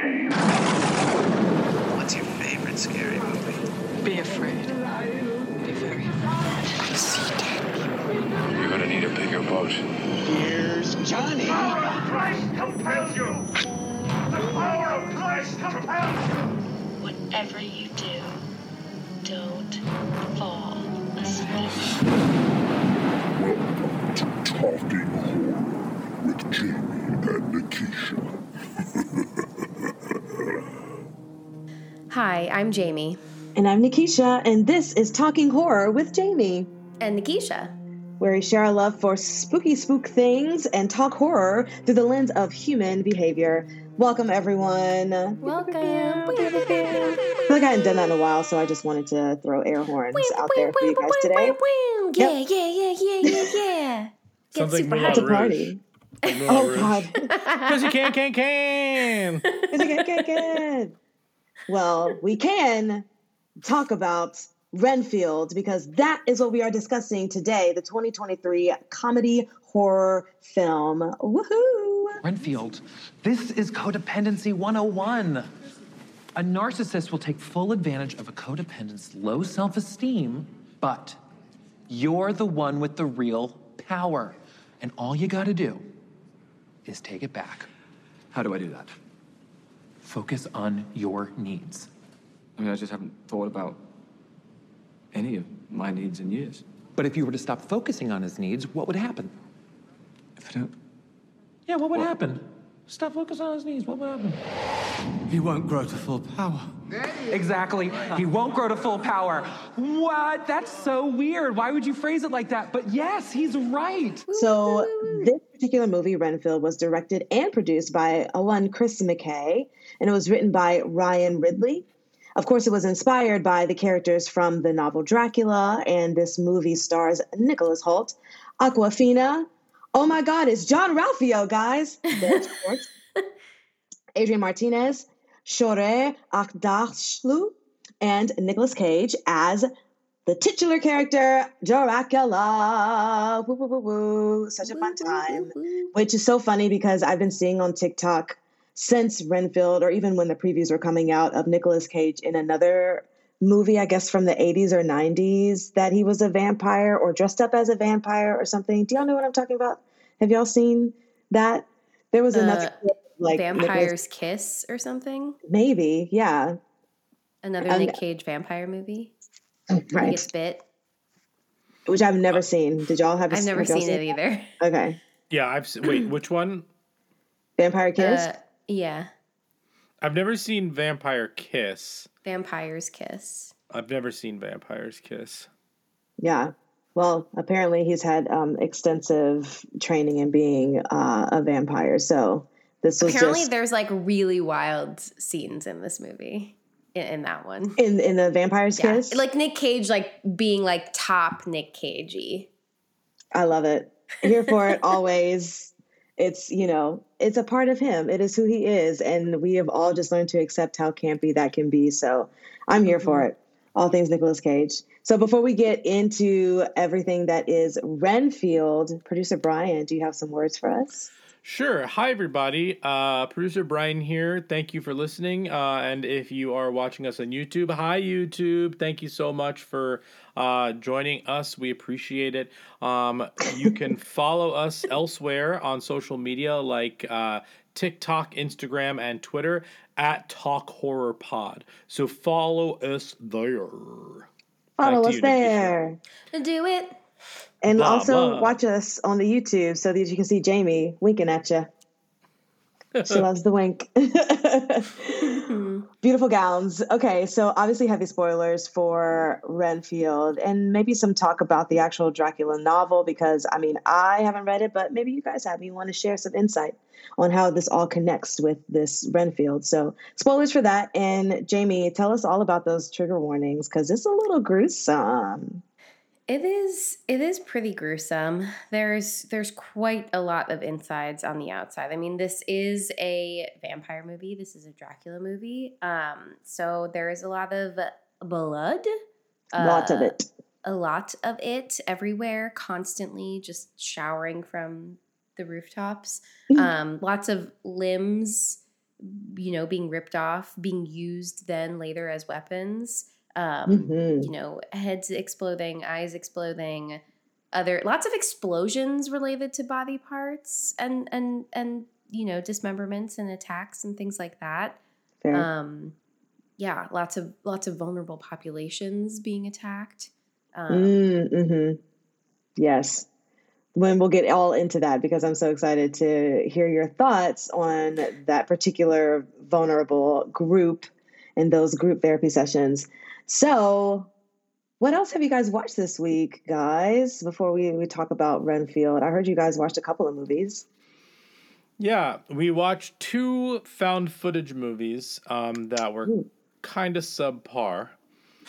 game. What's your favorite scary movie? Be afraid. Be very afraid. See dead people. You're gonna need a bigger boat. Here's Johnny. The power of Christ compels you! The power of Christ compels you! Whatever you do, don't fall asleep. Welcome to Talking Horror with Jamie and Nikisha. Hi, I'm Jamie. And I'm Nikisha, and this is Talking Horror with Jamie, And Nikisha. where we share our love for spooky spook things and talk horror through the lens of human behavior. Welcome, everyone. I Welcome. feel like I hadn't done that in a while, so I just wanted to throw air horns out there for you guys today. Yeah, yeah, yeah, yeah, yeah, yeah. Get Sounds like super Moulin It's a party. Like Oh, God. Cause you can, can, can. Good, good, good, good. Well, we can talk about Renfield because that is what we are discussing today the 2023 comedy horror film. Woohoo! Renfield, this is codependency 101. A narcissist will take full advantage of a codependent's low self esteem, but you're the one with the real power. And all you gotta do is take it back. How do I do that? Focus on your needs. I mean, I just haven't thought about any of my needs in years. But if you were to stop focusing on his needs, what would happen? If I don't, Yeah, what would happen? Stop focusing on his needs, what would happen? he won't grow to full power. Exactly. He won't grow to full power. What? That's so weird. Why would you phrase it like that? But yes, he's right. So, this particular movie, Renfield, was directed and produced by a one Chris McKay, and it was written by Ryan Ridley. Of course, it was inspired by the characters from the novel Dracula, and this movie stars Nicholas Hoult, Awkwafina. Oh my God, it's Jean-Ralphio, guys. Adrian Martinez, Shohreh Aghdashloo, and Nicolas Cage as the titular character Dracula. Woo, woo, woo, woo. Such a fun time. Which is so funny because I've been seeing on TikTok since Renfield, or even when the previews were coming out of Nicolas Cage in another movie, I guess from the 80s or 90s, that he was a vampire or dressed up as a vampire or something. Do y'all know what I'm talking about? Have y'all seen that? There was another Uh, like Nicolas- Vampire's Kiss or something. maybe, yeah. Another Um, Nick Cage vampire movie. He Right. gets bit. Which I've never seen. Did y'all have? I've never have y'all seen it either. Okay. Yeah, I've wait. Which one? Vampire Kiss. Uh, yeah. I've never seen Vampire Kiss. Vampire's Kiss. I've never seen Vampire's Kiss. Yeah. Well, apparently he's had um, extensive training in being uh, a vampire. So this was Apparently, just there's like really wild scenes in this movie. In, in that one. in in the vampire's Yeah. kiss. Like Nick Cage, like being like top Nick Cagey. I love it. Here for it always. It's you know it's a part of him. It is who he is, and we have all just learned to accept how campy that can be. So I'm here for mm-hmm. it. All things Nicolas Cage. So before we get into everything that is Renfield, producer Bryan, do you have some words for us? Sure. Hi, everybody. Uh, Producer Bryan here. Thank you for listening. Uh, and if you are watching us on YouTube, hi, YouTube. Thank you so much for uh, joining us. We appreciate it. Um, you can follow us elsewhere on social media like uh, TikTok, Instagram, and Twitter at Talk Horror Pod. So follow us there. Follow to us you, Nikisha. there. Do it. And Blah, also blah. watch us on the YouTube so that you can see Jamie winking at you. She loves the wink. Beautiful gowns. Okay, so obviously heavy spoilers for Renfield and maybe some talk about the actual Dracula novel because I mean, I haven't read it, but maybe you guys have. You want to share some insight on how this all connects with this Renfield. So, spoilers for that. And Jamie, tell us all about those trigger warnings because it's a little gruesome. It is it is pretty gruesome. There's there's quite a lot of insides on the outside. I mean, this is a vampire movie. This is a Dracula movie. Um, so there is a lot of blood. Lots of uh, it. A lot of it everywhere, constantly just showering from the rooftops. Mm. Um, lots of limbs you know, being ripped off, being used then later as weapons. Um, Mhm. You know, heads exploding, eyes exploding, other lots of explosions related to body parts and and and you know dismemberments and attacks and things like that. Fair. Um, yeah, lots of lots of vulnerable populations being attacked. Um, Mm, mhm. Yes. When we'll get all into that because I'm so excited to hear your thoughts on that particular vulnerable group and those group therapy sessions. So, what else have you guys watched this week, guys? Before we, we talk about Renfield, I heard you guys watched a couple of movies. Yeah, we watched two found footage movies um, that were kind of subpar.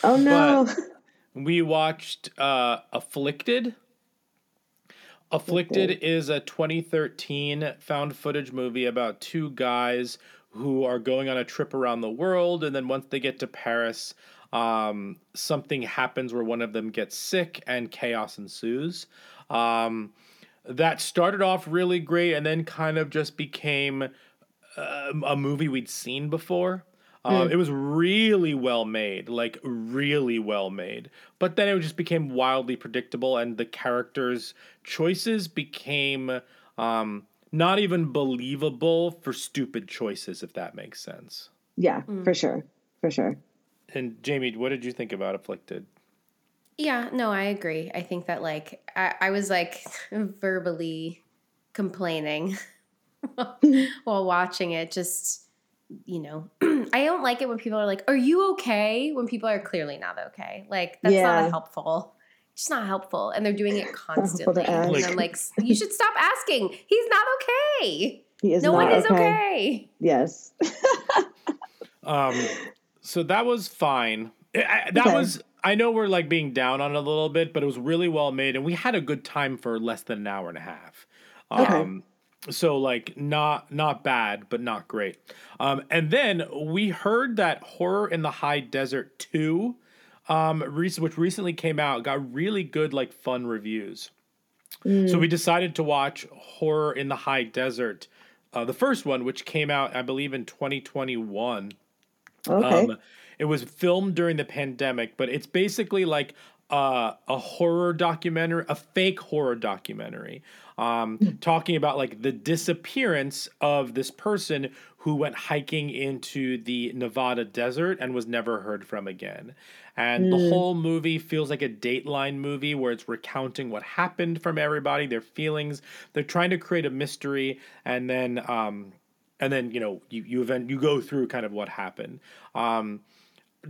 Oh no! We watched uh, Afflicted. Afflicted is a 2013 found footage movie about two guys who are going on a trip around the world, and then once they get to Paris, um, something happens where one of them gets sick and chaos ensues. Um, that started off really great and then kind of just became uh, a movie we'd seen before. Um, Mm. It was really well made, like really well made. But then it just became wildly predictable, and the characters' choices became um, not even believable for stupid choices, if that makes sense. Yeah, Mm. for sure. For sure. And Jamie, what did you think about Afflicted? Yeah, no, I agree. I think that like I, I was like verbally complaining while watching it. Just you know, I don't like it when people are like, "Are you okay?" When people are clearly not okay. Like that's Yeah. not helpful. It's just not helpful, and they're doing it constantly. and ask. I'm like, you should stop asking. He's not okay. He is no one not is okay. okay. Yes. Um, so that was fine. I- I- that Okay. was. I know we're like being down on it a little bit, but it was really well made, and we had a good time for less than an hour and a half. Okay. Um, so like not not bad, but not great. Um, and then we heard that Horror in the High Desert two, um, which recently came out, got really good like fun reviews. So we decided to watch Horror in the High Desert, uh, the first one, which came out, I believe, in 2021. Okay. Um, it was filmed during the pandemic, but it's basically like uh, a horror documentary, a fake horror documentary, um, talking about like the disappearance of this person who went hiking into the Nevada desert and was never heard from again. And the Mm. whole movie feels like a Dateline movie where it's recounting what happened from everybody, their feelings. They're trying to create a mystery, and then um, and then you know you you event you go through kind of what happened. Um,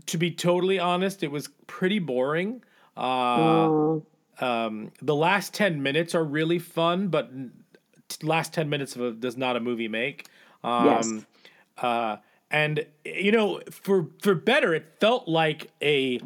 to be totally honest, it was pretty boring. Uh, Oh. um, the last ten minutes are really fun, but last ten minutes of a, does not a movie make. Um, Yes. uh, and you know, for for better, it felt like a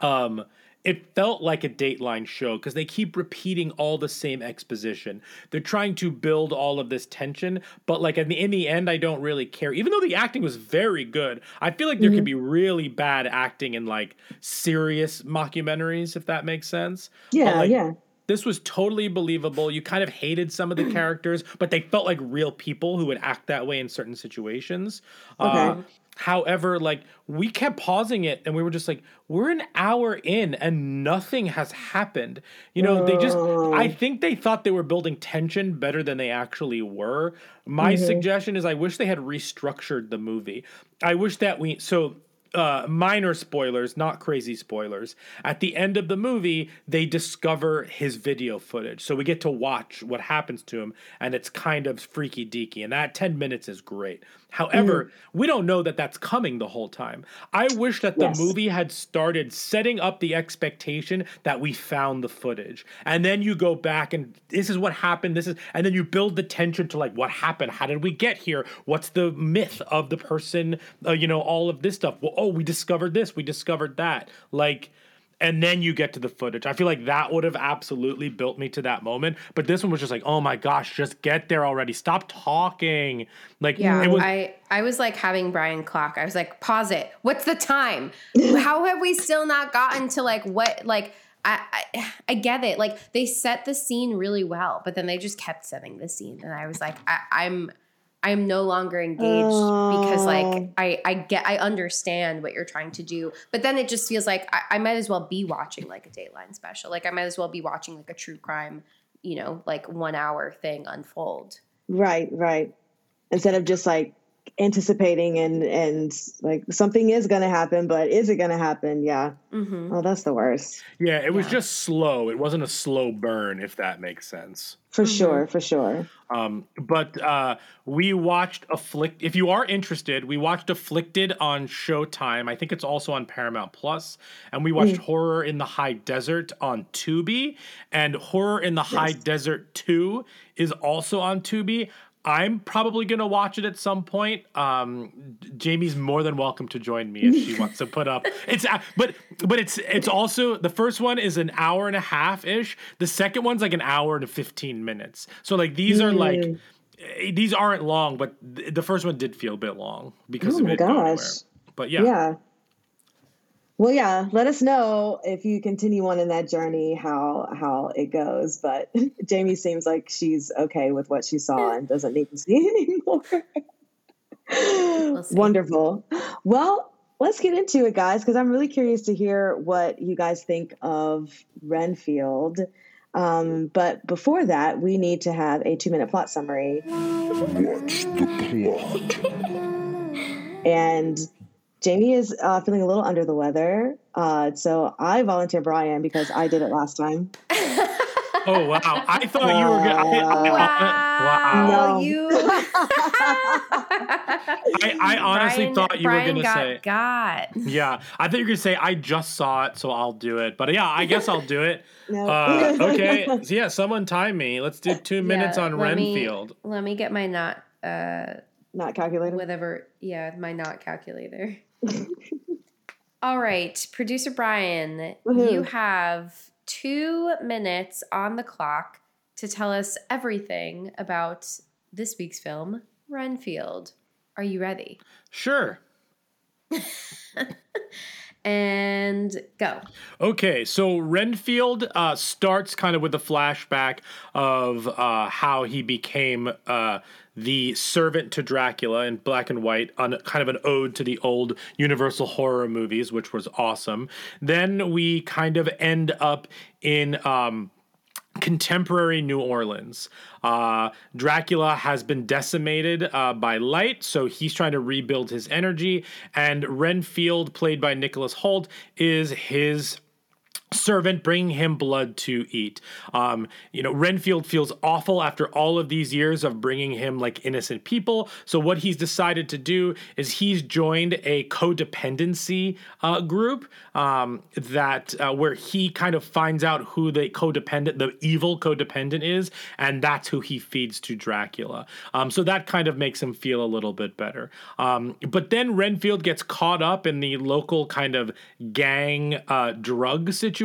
um it felt like a dateline show because they keep repeating all the same exposition they're trying to build all of this tension but like in the, in the end i don't really care even though the acting was very good i feel like there could be really bad acting in like serious mockumentaries if that makes sense Yeah, like, yeah. This was totally believable. You kind of hated some of the characters, but they felt like real people who would act that way in certain situations. Uh, Okay. however, like we kept pausing it and we were just like, we're an hour in and nothing has happened. You know, they just, I think they thought they were building tension better than they actually were. My Mhm. suggestion is I wish they had restructured the movie. I wish that we, so uh, minor spoilers, not crazy spoilers. At the end of the movie, they discover his video footage. So we get to watch what happens to him, and it's kind of freaky deaky. And that 10 minutes is great. However, we don't know that that's coming the whole time. I wish that the Yes. movie had started setting up the expectation that we found the footage. And then you go back and this is what happened. This is, and then you build the tension to like, what happened? How did we get here? What's the myth of the person? Uh, you know, all of this stuff. Well, oh, we discovered this, we discovered that. Like, and then you get to the footage. I feel like that would have absolutely built me to that moment. But this one was just like, oh my gosh, just get there already. Stop talking. Like, Yeah, it was. I I was like having Bryan clock. I was like, pause it. What's the time? How have we still not gotten to like what like I, I I get it. Like they set the scene really well, but then they just kept setting the scene, and I was like, I, I'm I'm no longer engaged because Oh. like I I get I understand what you're trying to do, but then it just feels like I, I might as well be watching like a Dateline special. Like I might as well be watching like a true crime, you know, like one hour thing unfold. Right, right. Instead of just like anticipating and and like something is going to happen, but is it going to happen? Yeah. Mm-hmm. Oh, that's the worst. Yeah, it was Yeah. just slow. It wasn't a slow burn, if that makes sense. For Mhm. sure, for sure. Um, but uh, we watched Afflict. If you are interested, we watched Afflicted on Showtime. I think it's also on Paramount Plus, and we watched Horror in the High Desert on Tubi, and Horror in the High Desert Two is also on Tubi. I'm probably gonna watch it at some point. Um, Jamie's more than welcome to join me if she wants to put up. It's uh, but but it's it's also the first one is an hour and a half ish. The second one's like an hour and fifteen minutes. So like these are like Mm. eh, these aren't long, but th- the first one did feel a bit long because Oh of my it gosh. nowhere. But yeah, Yeah. Well, yeah. Let us know if you continue on in that journey how how it goes. But Jamie seems like she's okay with what she saw and doesn't need to see anymore. see. Wonderful. Well, let's get into it, guys, because I'm really curious to hear what you guys think of Renfield. Um, but before that, we need to have a two minute plot summary. What's the plot? And Jamie is uh, feeling a little under the weather. Uh, so I volunteer Bryan because I did it last time. Oh wow! I thought you were gonna. I, I, Wow, wow! No. you. I, I honestly Bryan- thought you Bryan were gonna got say. got. Yeah, I thought you were gonna say I just saw it, so I'll do it. But yeah, I guess I'll do it. No. Uh, okay, so yeah, someone time me. Let's do two minutes Yeah, on let me- Renfield. Let me get my not uh Not calculated. whatever yeah, my not calculator. All right, producer Bryan, Woohoo. you have 2 minutes on the clock to tell us everything about this week's film, Renfield. Are you ready? Sure. And go. Okay, so Renfield uh, starts kind of with a flashback of uh, how he became uh, the servant to Dracula in black and white, on kind of an ode to the old Universal horror movies, which was awesome. Then we kind of end up in. Um, contemporary New Orleans. Uh, Dracula has been decimated uh, by light, so he's trying to rebuild his energy. And Renfield, played by Nicholas Hoult, is his servant bringing him blood to eat. Um, you know, Renfield feels awful after all of these years of bringing him like innocent people. So what he's decided to do is he's joined a codependency uh, group um, that uh, where he kind of finds out who the codependent, the evil codependent is, and that's who he feeds to Dracula. Um, so that kind of makes him feel a little bit better. Um, but then Renfield gets caught up in the local kind of gang uh, drug situation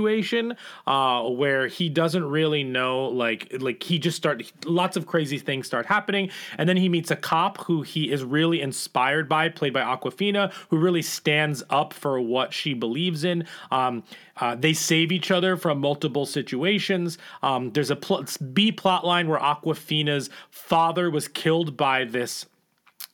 uh, where he doesn't really know like like he just start lots of crazy things start happening. And then he meets a cop who he is really inspired by played by Awkwafina who really stands up for what she believes in. Um, uh, they save each other from multiple situations. Um, there's a pl- B plot line where Awkwafina's father was killed by this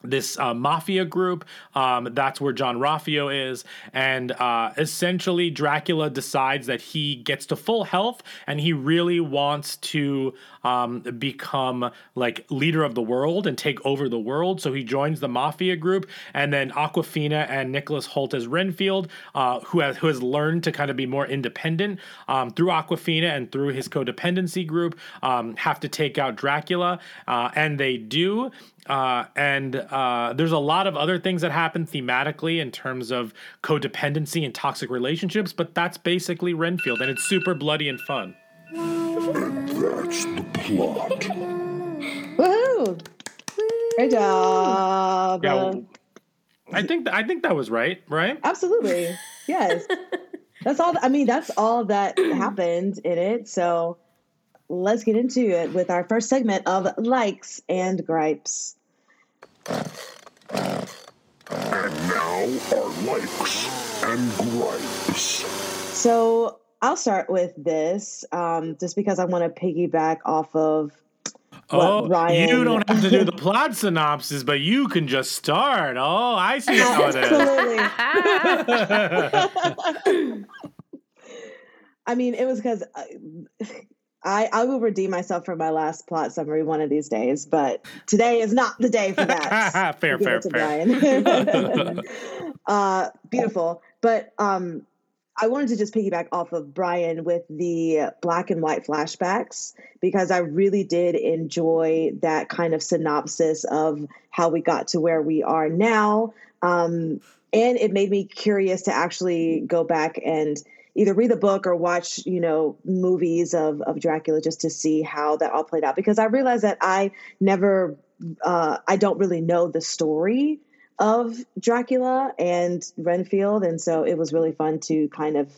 this uh, mafia group. Um, that's where Jean-Ralphio is. And uh, essentially, Dracula decides that he gets to full health and he really wants to um, become like leader of the world and take over the world. So he joins the mafia group. And then Awkwafina and Nicholas Hoult as Renfield, uh, who, has, who has learned to kind of be more independent um, through Awkwafina and through his codependency group, um, have to take out Dracula. Uh, and they do. Uh, and uh, there's a lot of other things that happen thematically in terms of codependency and toxic relationships, but that's basically Renfield, and it's super bloody and fun. And that's the plot. Woohoo! Great job. Yeah, well, I think I think that was right, right? absolutely. Yes. that's all. I mean, that's all that happened in it. So let's get into it with our first segment of likes and gripes. And now our likes and gripes. So I'll start with this, um, just because I want to piggyback off of Oh, Ryan. you don't have to do the plot synopsis, but you can just start. Oh, I see how it is. Absolutely. I mean, it was because I I will redeem myself for my last plot summary one of these days, but today is not the day for that. fair, fair, fair. Bryan. uh, beautiful, but um, I wanted to just piggyback off of Bryan with the black and white flashbacks because I really did enjoy that kind of synopsis of how we got to where we are now. Um, and it made me curious to actually go back and either read the book or watch, you know, movies of, of Dracula just to see how that all played out. Because I realized that I never, uh, I don't really know the story of Dracula and Renfield. And so it was really fun to kind of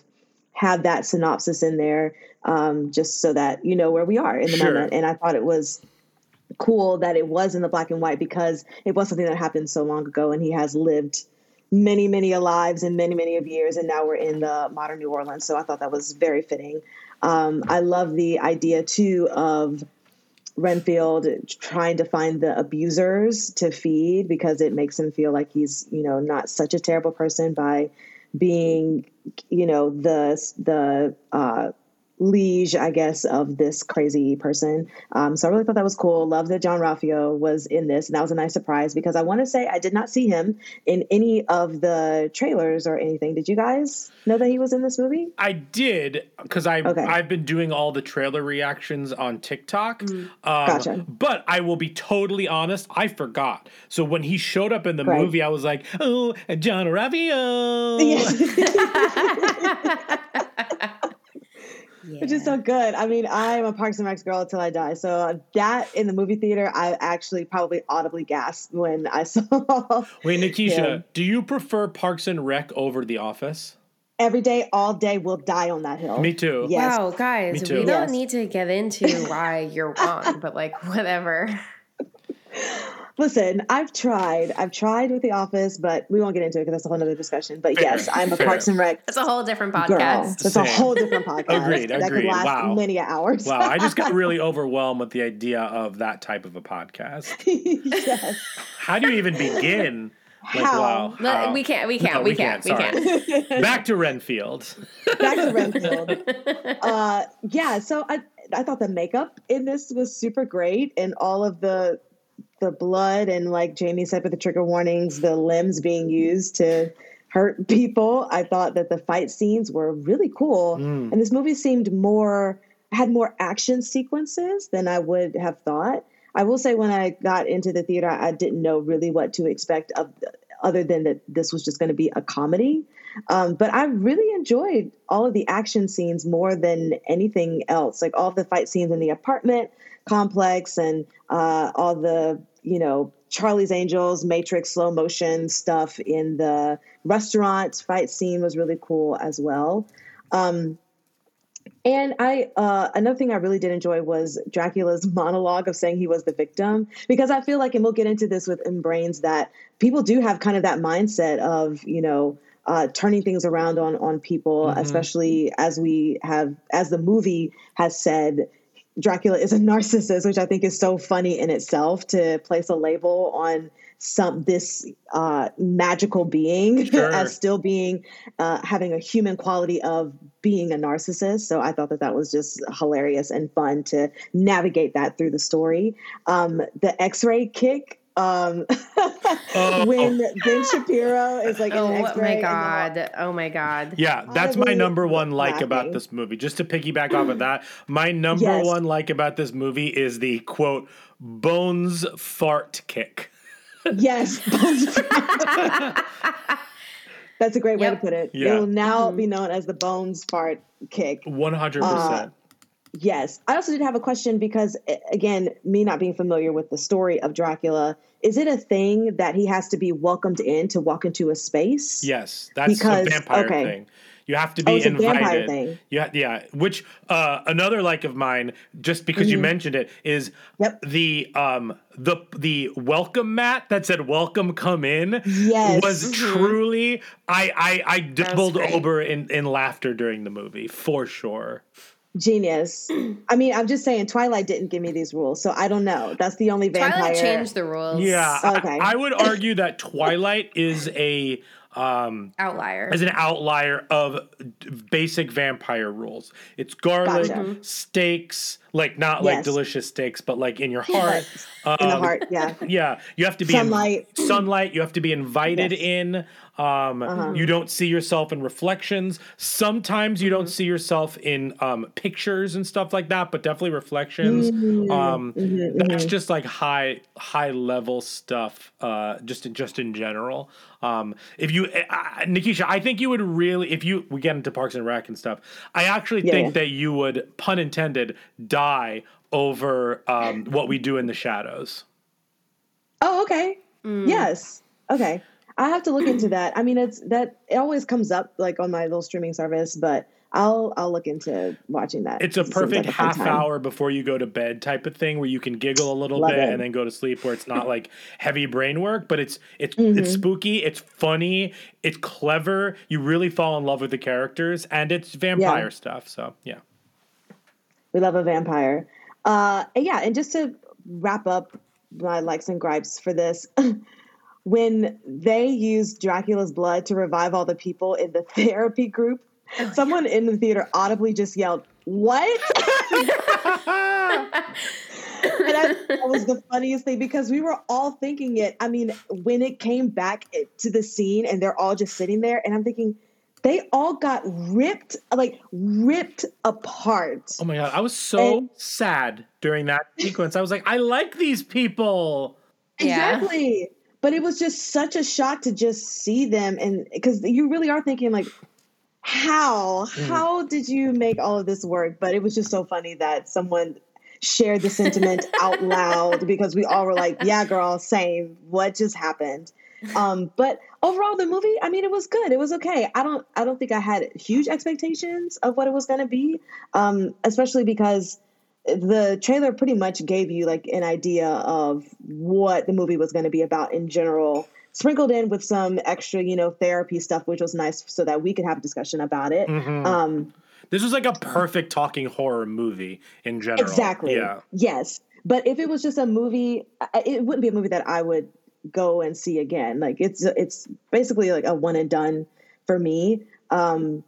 have that synopsis in there um, just so that you know where we are in the Sure. moment. And I thought it was cool that it was in the black and white because it was something that happened so long ago and he has lived many many lives and many many of years and now we're in the modern new orleans. So i thought that was very fitting. Um, i love the idea too of renfield trying to find the abusers to feed because it makes him feel like he's you know not such a terrible person by being you know the the uh liege, I guess, of this crazy person. Um, so I really thought that was cool. Love that Jean-Ralphio was in this, and that was a nice surprise because I want to say I did not see him in any of the trailers or anything. Did you guys know that he was in this movie? I did because I Okay. I've been doing all the trailer reactions on TikTok. Um, Gotcha. But I will be totally honest, I forgot. So when he showed up in the Right. movie, I was like, "Oh, John Ravio." Which is so good. I mean, I'm a Parks and Recs girl until I die. So that in the movie theater, I actually probably audibly gasped when I saw Wait, Nikisha, Yeah. do you prefer Parks and Rec over The Office? every day, all day, we'll die on that hill. Me too. Yes. Wow, guys, Me too. we don't Yes. need to get into why you're wrong, but like whatever. Listen, I've tried. I've tried with The Office, but we won't get into it because that's a whole other discussion. But Fair, yes, I'm a fair. Parks and Rec That's a whole different podcast. It's a whole different podcast. Agreed, That agreed. could last Wow. many hours. Wow, I just got really overwhelmed with the idea of that type of a podcast. yes. How do you even begin? Like, How? wow. Let- how- we can't. We can't. No, we, can't. We sorry. can't. Back to Renfield. Back to Renfield. uh, yeah, so I I thought the makeup in this was super great, and all of the the blood and like Jamie said with the trigger warnings, the limbs being used to hurt people. I thought that the fight scenes were really cool, Mm. and this movie seemed more had more action sequences than I would have thought. I will say when I got into the theater, I didn't know really what to expect of other than that this was just going to be a comedy. Um, but I really enjoyed all of the action scenes more than anything else. Like all the fight scenes in the apartment complex and uh, all the, you know, Charlie's Angels, Matrix slow motion stuff in the restaurant fight scene was really cool as well. Um, and I, uh, another thing I really did enjoy was Dracula's monologue of saying he was the victim, because I feel like, and we'll get into this with In Brains, that people do have kind of that mindset of, you know, uh, turning things around on on people, Mhm. especially as we have, as the movie has said, Dracula is a narcissist, which I think is so funny in itself to place a label on some this uh, magical being Sure. as still being uh, having a human quality of being a narcissist. So I thought that that was just hilarious and fun to navigate that through the story. Um, the X-ray kick. Um, when Ben Shapiro is like in Oh my X-ray the- god! Oh my god! Yeah, that's my number one like about this movie. Just to piggyback off of that, my number Yes. one like about this movie is the quote bones fart kick. Yes. Bones. That's a great way to put it. Yeah. It will now be known as the bones fart kick. One hundred Uh, percent. Yes. I also did have a question because, again, me not being familiar with the story of Dracula, is it a thing that he has to be welcomed in to walk into a space? Yes, that's Because- a vampire okay. thing. You have to Oh, be a invited. vampire thing. Yeah, yeah. Which uh, another like of mine, just because you mentioned it, is Mm-hmm. Yep. the um the the welcome mat that said "Welcome, come in." Yes. was truly I I I doubled over in in laughter during the movie for sure. Genius. I mean, I'm just saying Twilight didn't give me these rules, so I don't know. That's the only vampire. Twilight changed the rules. Yeah, I- Okay. I, would argue that Twilight is a um outlier. is an outlier of basic vampire rules. It's garlic, Gotcha. steaks, like not like delicious steaks, but like in your heart. in the Um, heart. Yeah. Yeah, you have to be Sunlight. In, sunlight. You have to be invited Yes. in. Um, Uh-huh. You don't see yourself in reflections. Sometimes you Mm-hmm. don't see yourself in um, pictures and stuff like that, but definitely reflections. Mm, Um, mhm, That's mhm. just like high high level stuff. Uh, just in, just in general. Um, if you, uh, Nikisha, I think you would really, if you we get into Parks and Rec and stuff, I actually Yeah, think yeah. that you would, pun intended, die over um, what we do in the shadows. Oh, okay. Yes. Okay. I have to look into that. I mean, it's that it always comes up like on my little streaming service, but I'll I'll look into watching that. It's a It seems like perfect a half time. hour before you go to bed type of thing where you can giggle a little Love bit it. and then go to sleep where it's not like heavy brain work, but it's it's Mhm. it's spooky, it's funny, it's clever. You really fall in love with the characters and it's vampire stuff. So yeah. We love a vampire. Uh, yeah, and just to wrap up my likes and gripes for this, when they used Dracula's blood to revive all the people in the therapy group, oh someone in the theater audibly just yelled, "What?" and I, that was the funniest thing because we were all thinking it. I mean, when it came back to the scene and they're all just sitting there, and I'm thinking, they all got ripped, like ripped apart. Oh my god, I was so And- sad during that sequence. I was like, I like these people. Exactly. But it was just such a shock to just see them and because you really are thinking like how Mm. how did you make all of this work? But it was just so funny that someone shared the sentiment out loud because we all were like, yeah, girl, same. What just happened? Um, but overall the movie, I mean, it was good. It was okay. I don't I don't think I had huge expectations of what it was gonna be. Um, especially because the trailer pretty much gave you like an idea of what the movie was going to be about in general sprinkled in with some extra you know therapy stuff which was nice so that we could have a discussion about it Mhm. um This was like a perfect talking horror movie in general. exactly Yeah. yes but if it was just a movie it wouldn't be a movie that i would go and see again like it's it's basically like a one and done for me um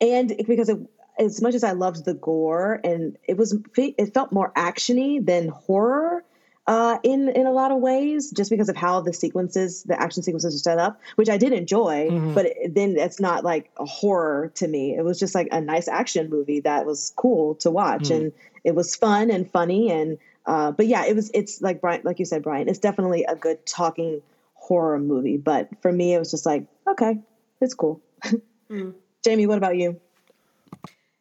and because it, as much as I loved the gore and it was it felt more actiony than horror uh, in in a lot of ways, just because of how the sequences, the action sequences are set up, which I did enjoy. Mhm. But it, then it's not like a horror to me. It was just like a nice action movie that was cool to watch, Mhm. and it was fun and funny. And uh, but yeah, it was. It's like Bryan, like you said, Bryan. It's definitely a good talking horror movie. But for me, it was just like okay, it's cool. Mm. Jamie, what about you?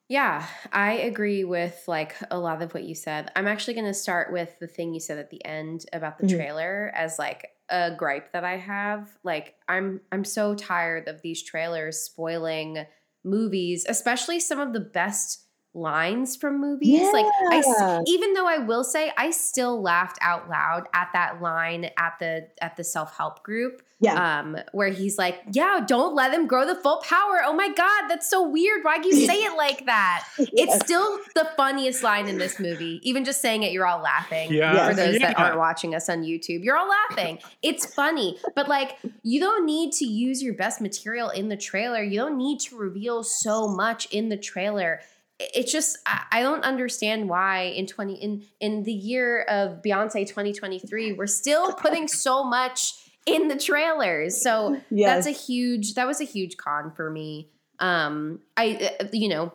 Yeah, I agree with like a lot of what you said. I'm actually going to start with the thing you said at the end about the Mhm. trailer as like a gripe that I have. Like I'm I'm so tired of these trailers spoiling movies, especially some of the best lines from movies. Like I s- Yeah. even though I will say I still laughed out loud at that line at the at the self-help group Yeah. um, where he's like, "Yeah, don't let them grow the full power." Oh my god, that's so weird. Why do you say it like that? It's still the funniest line in this movie. Even just saying it, you're all laughing. Yeah. For those that aren't watching us on YouTube, you're all laughing. It's funny, but like, you don't need to use your best material in the trailer. You don't need to reveal so much in the trailer. It- It's just I don't understand why in twenty in in the year of Beyonce 2023 we're still putting so much in the trailers. So Yes. that's a huge that was a huge con for me. Um I uh, you know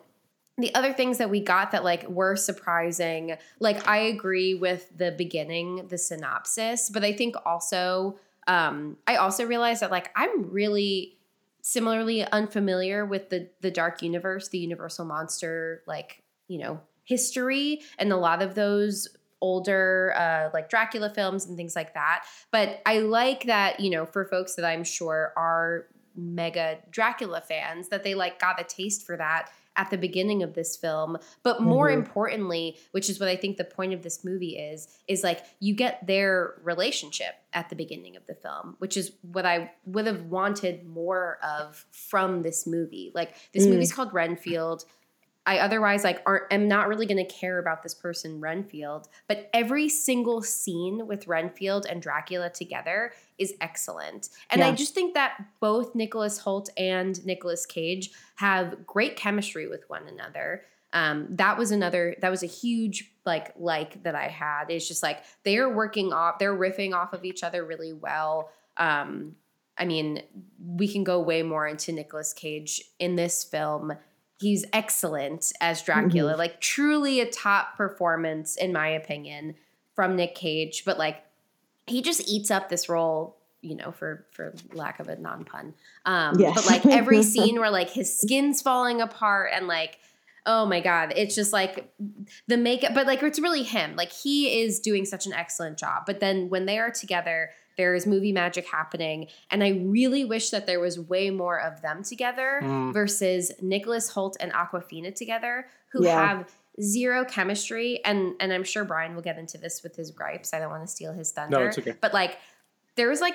the other things that we got that like were surprising like i agree with the beginning the synopsis but i think also um i also realized that like i'm really similarly unfamiliar with the the dark universe the universal monster like you know history and a lot of those older uh like dracula films and things like that. But i like that you know for folks that i'm sure are mega dracula fans that they like got a taste for that at the beginning of this film but more Mhm. importantly which is what i think the point of this movie is is like you get their relationship at the beginning of the film which is what i would have wanted more of from this movie like this Mm. movie's called renfield I otherwise like aren't am not really going to care about this person Renfield, but every single scene with Renfield and Dracula together is excellent. And I just think that both Nicholas Hoult and Nicolas Cage have great chemistry with one another. Um, that was another that was a huge like like that I had. It's just like they're working off, they're riffing off of each other really well. Um, I mean, we can go way more into Nicolas Cage in this film. He's excellent as Dracula, like truly a top performance in my opinion from Nick Cage, but like he just eats up this role, you know, for for lack of a non-pun. Um Yes. but like every scene where like his skin's falling apart and like oh my god, it's just like the makeup but like it's really him. Like he is doing such an excellent job. But then when they are together, there is movie magic happening and I really wish that there was way more of them together Mm. versus Nicholas Hoult and Awkwafina together who Yeah. have zero chemistry and and I'm sure Bryan will get into this with his gripes. I don't want to steal his thunder. no, it's okay. But like there was like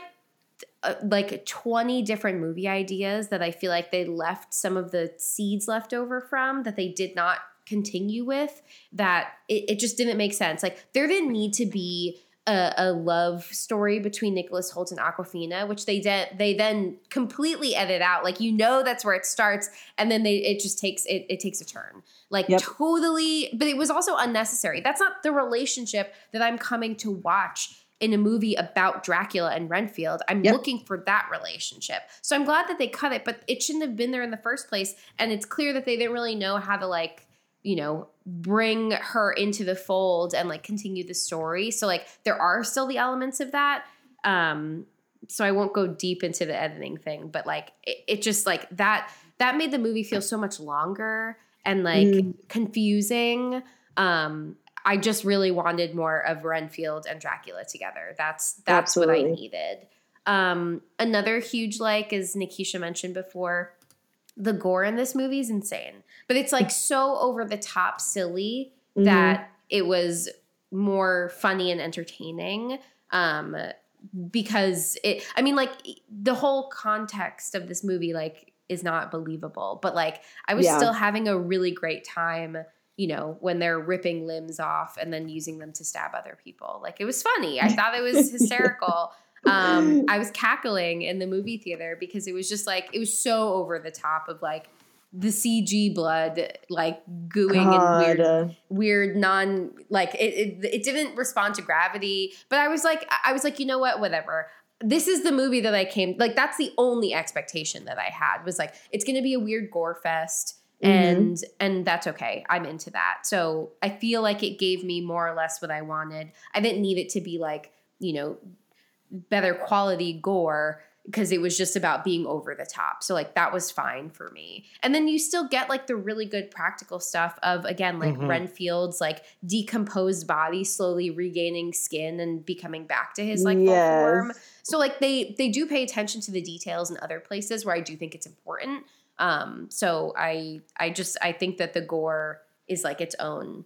uh, like 20 different movie ideas that I feel like they left some of the seeds left over from that they did not continue with that it, it just didn't make sense. Like there didn't need to be a, a love story between Nicholas Hoult and Awkwafina, which they did they then completely edit out. Like you know that's where it starts, and then they it just takes it it takes a turn. Like Yep. totally, but it was also unnecessary. That's not the relationship that I'm coming to watch in a movie about Dracula and Renfield. I'm Yep. looking for that relationship. So I'm glad that they cut it, but it shouldn't have been there in the first place. And it's clear that they didn't really know how to like, you know, bring her into the fold and like continue the story. So like there are still the elements of that. Um so I won't go deep into the editing thing, but like it, it just like that that made the movie feel so much longer and like Mm. confusing. Um I just really wanted more of Renfield and Dracula together. That's that's what I needed. Um, another huge like, as Nikisha mentioned before, the gore in this movie is insane, but it's like so over the top silly Mhm. that it was more funny and entertaining. Um, because it, I mean, like the whole context of this movie, like, is not believable, but like I was Yeah. still having a really great time you know, when they're ripping limbs off and then using them to stab other people. Like it was funny. I thought it was hysterical. Um, I was cackling in the movie theater because it was just like it was so over the top of like the CG blood like gooing God. and weird weird non like it, it it didn't respond to gravity. But I was like I was like, you know what, whatever. This is the movie that I came like that's the only expectation that I had was like it's gonna be a weird gore fest mm-hmm. and and that's okay i'm into that so i feel like it gave me more or less what i wanted i didn't need it to be like you know better quality gore because it was just about being over the top so like that was fine for me and then you still get like the really good practical stuff of again like Mhm. renfield's like decomposed body slowly regaining skin and becoming back to his like Yes. form so like they they do pay attention to the details in other places where i do think it's important um, so I I just I think that the gore is like its own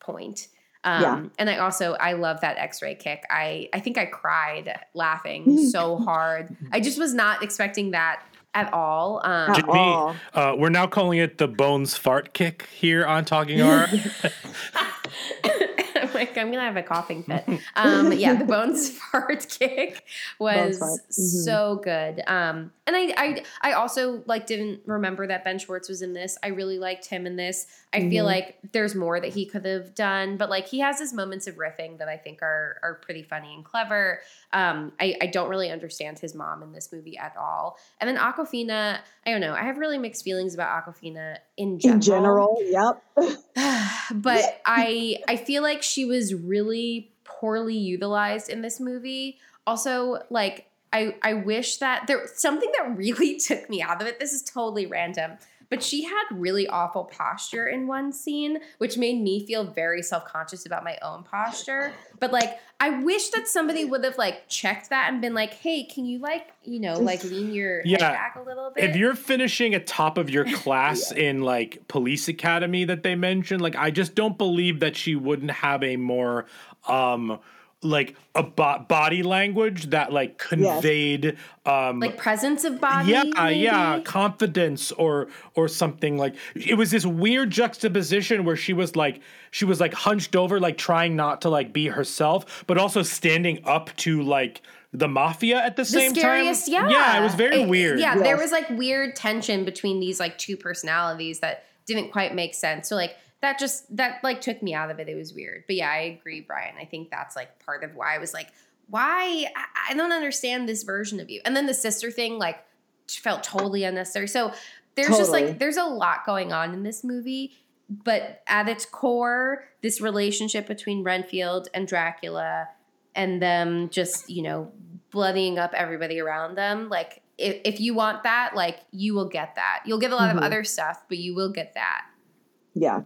point. Um, Yeah. and I also I love that X-ray kick. I I think I cried laughing so hard. I just was not expecting that at all. Um, At all. uh, we're now calling it the Bones Fart Kick here on Talking Horror. I'm like, I'm gonna have a coughing fit. Um, yeah, the bones fart kick was fart. Mhm. so good. Um, and I, I, I also like didn't remember that Ben Schwartz was in this. I really liked him in this. I feel Mhm. like there's more that he could have done, but like he has his moments of riffing that I think are are pretty funny and clever. Um, I, I don't really understand his mom in this movie at all. And then Awkwafina, I don't know. I have really mixed feelings about Awkwafina in general In general, yep. but I I feel like she was really poorly utilized in this movie. Also, like I I wish that there something that really took me out of it. This is totally random. But she had really awful posture in one scene, which made me feel very self-conscious about my own posture. But like I wish that somebody would have like checked that and been like, "Hey, can you like, you know, like lean your Yeah. head back a little bit?" if you're finishing at top of your class in like police academy that they mentioned like i just don't believe that she wouldn't have a more um like a bo- body language that like conveyed um like presence of body. yeah maybe? yeah confidence or or something like it was this weird juxtaposition where she was like she was like hunched over like trying not to like be herself but also standing up to like the mafia at the, The same scariest, time yeah. yeah it was very It- weird Yeah, there was like weird tension between these like two personalities that didn't quite make sense. So like that just that like took me out of it. It was weird. But yeah, I agree, Bryan. I think that's like part of why I was like, why I, I don't understand this version of you. And then the sister thing like felt totally unnecessary. So there's just like there's a lot going on in this movie, but at its core, this relationship between Renfield and Dracula and them just, you know, bloodying up everybody around them, like if, if you want that, like you will get that. You'll get a lot Mhm. of other stuff, but you will get that. Yeah.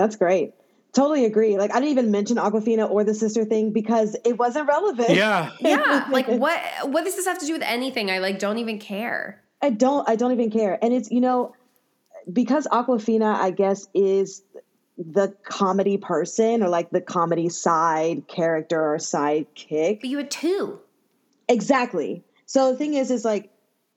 That's great. Totally agree. Like I didn't even mention Awkwafina or the sister thing because it wasn't relevant. yeah Yeah, like what what does this have to do with anything? I like don't even care. I don't I don't even care. And it's you know because Awkwafina I guess is the comedy person or like the comedy side character or sidekick. But you had two. Exactly. So the thing is is like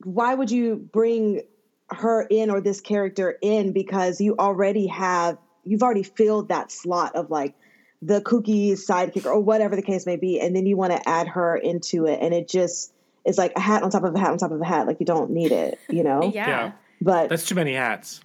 why would you bring her in or this character in because you already have you've already filled that slot of like the kooky sidekick or whatever the case may be and then you want to add her into it and it just is like a hat on top of a hat on top of a hat like you don't need it you know Yeah. yeah but that's too many hats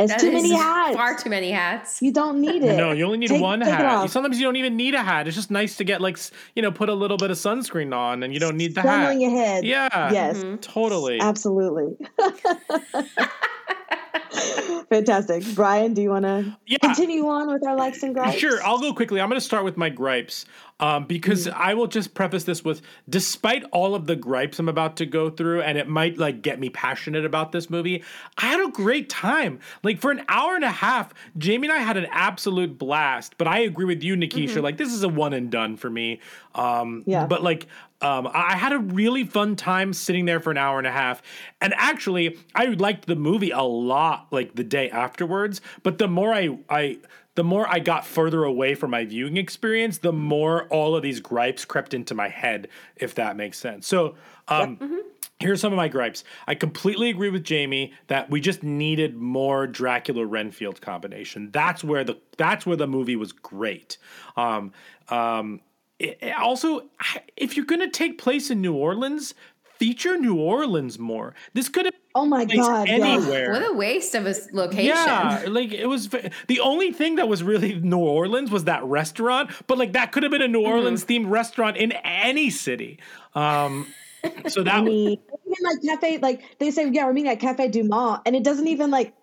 it's That too many hats Far too many hats. you don't need it No, you only need Take- one take hat. Sometimes you don't even need a hat. It's just nice to get like you know put a little bit of sunscreen on, and you don't need the Sun hat. on your head Yeah, yes mm-hmm. totally. absolutely fantastic bryan do you want to Yeah. continue on with our likes and gripes Sure, I'll go quickly. I'm going to start with my gripes um, because Mm. I will just preface this with despite all of the gripes I'm about to go through, and it might like get me passionate about this movie, I had a great time. Like for an hour and a half, Jamie and I had an absolute blast. But I agree with you, Nikisha. Mhm. Like this is a one and done for me. Um, Yeah. But like. Um, I had a really fun time sitting there for an hour and a half, and actually, I liked the movie a lot. Like the day afterwards, but the more I, I, the more I got further away from my viewing experience, the more all of these gripes crept into my head, if that makes sense. So, um, here's some of my gripes. I completely agree with Jamie that we just needed more Dracula Renfield combination. That's where the that's where the movie was great. Um, um, it- it also, if you're going to take place in New Orleans, feature New Orleans more. This could have oh my place god yes. anywhere. What a waste of a location. Yeah, like it was the only thing that was really New Orleans was that restaurant, but like that could have been a New Mm-hmm. Orleans themed restaurant in any city. Um, so that I mean, even like cafe, like they say, yeah, we're meeting at Cafe Du Monde, and it doesn't even like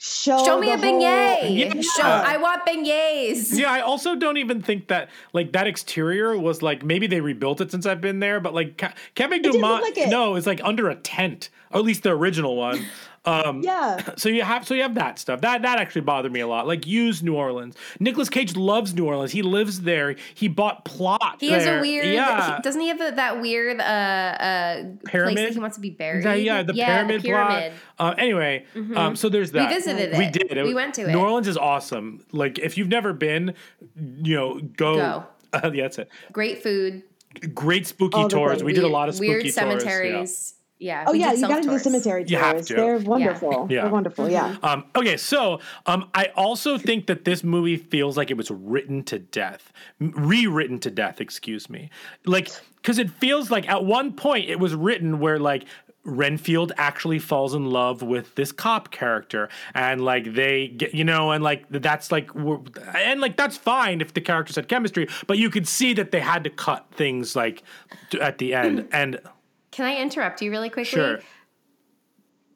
show. Show me the a whole- beignet. Yeah. Show I want beignets. yeah, I also don't even think that like that exterior was like maybe they rebuilt it since I've been there, but like Ca- Cafe Du didn't look Mont, like it. no, it's like under a tent, or at least the original one. Um, Yeah. So you have so you have that stuff. That that actually bothered me a lot. Like use New Orleans. Nicolas Cage loves New Orleans. He lives there. He bought plot. He has there. a weird. Yeah. he- doesn't he have a, that weird uh, uh, place Pyramid? that he wants to be buried? Yeah, yeah, the pyramid, plot. Uh, anyway, Mhm. um, so there's that. We that. visited We it. did. We went to New it. New Orleans is awesome. Like if you've never been, you know, go. Go. Uh, yeah, that's it. Great food. Great spooky tours. things. We did a lot of spooky tours. weird tours. Cemeteries. Yeah. Oh yeah, you got to do the self-tours. cemetery You have tours. to. They're wonderful. Yeah. They're wonderful. Yeah. Um, okay, so um, I also think that this movie feels like it was written to death, rewritten to death. Excuse me, like because it feels like at one point it was written where like Renfield actually falls in love with this cop character, and like they get you know, and like that's like we're- and like that's fine if the characters had chemistry, but you could see that they had to cut things like t- at the end and. Can I interrupt you really quickly? Sure.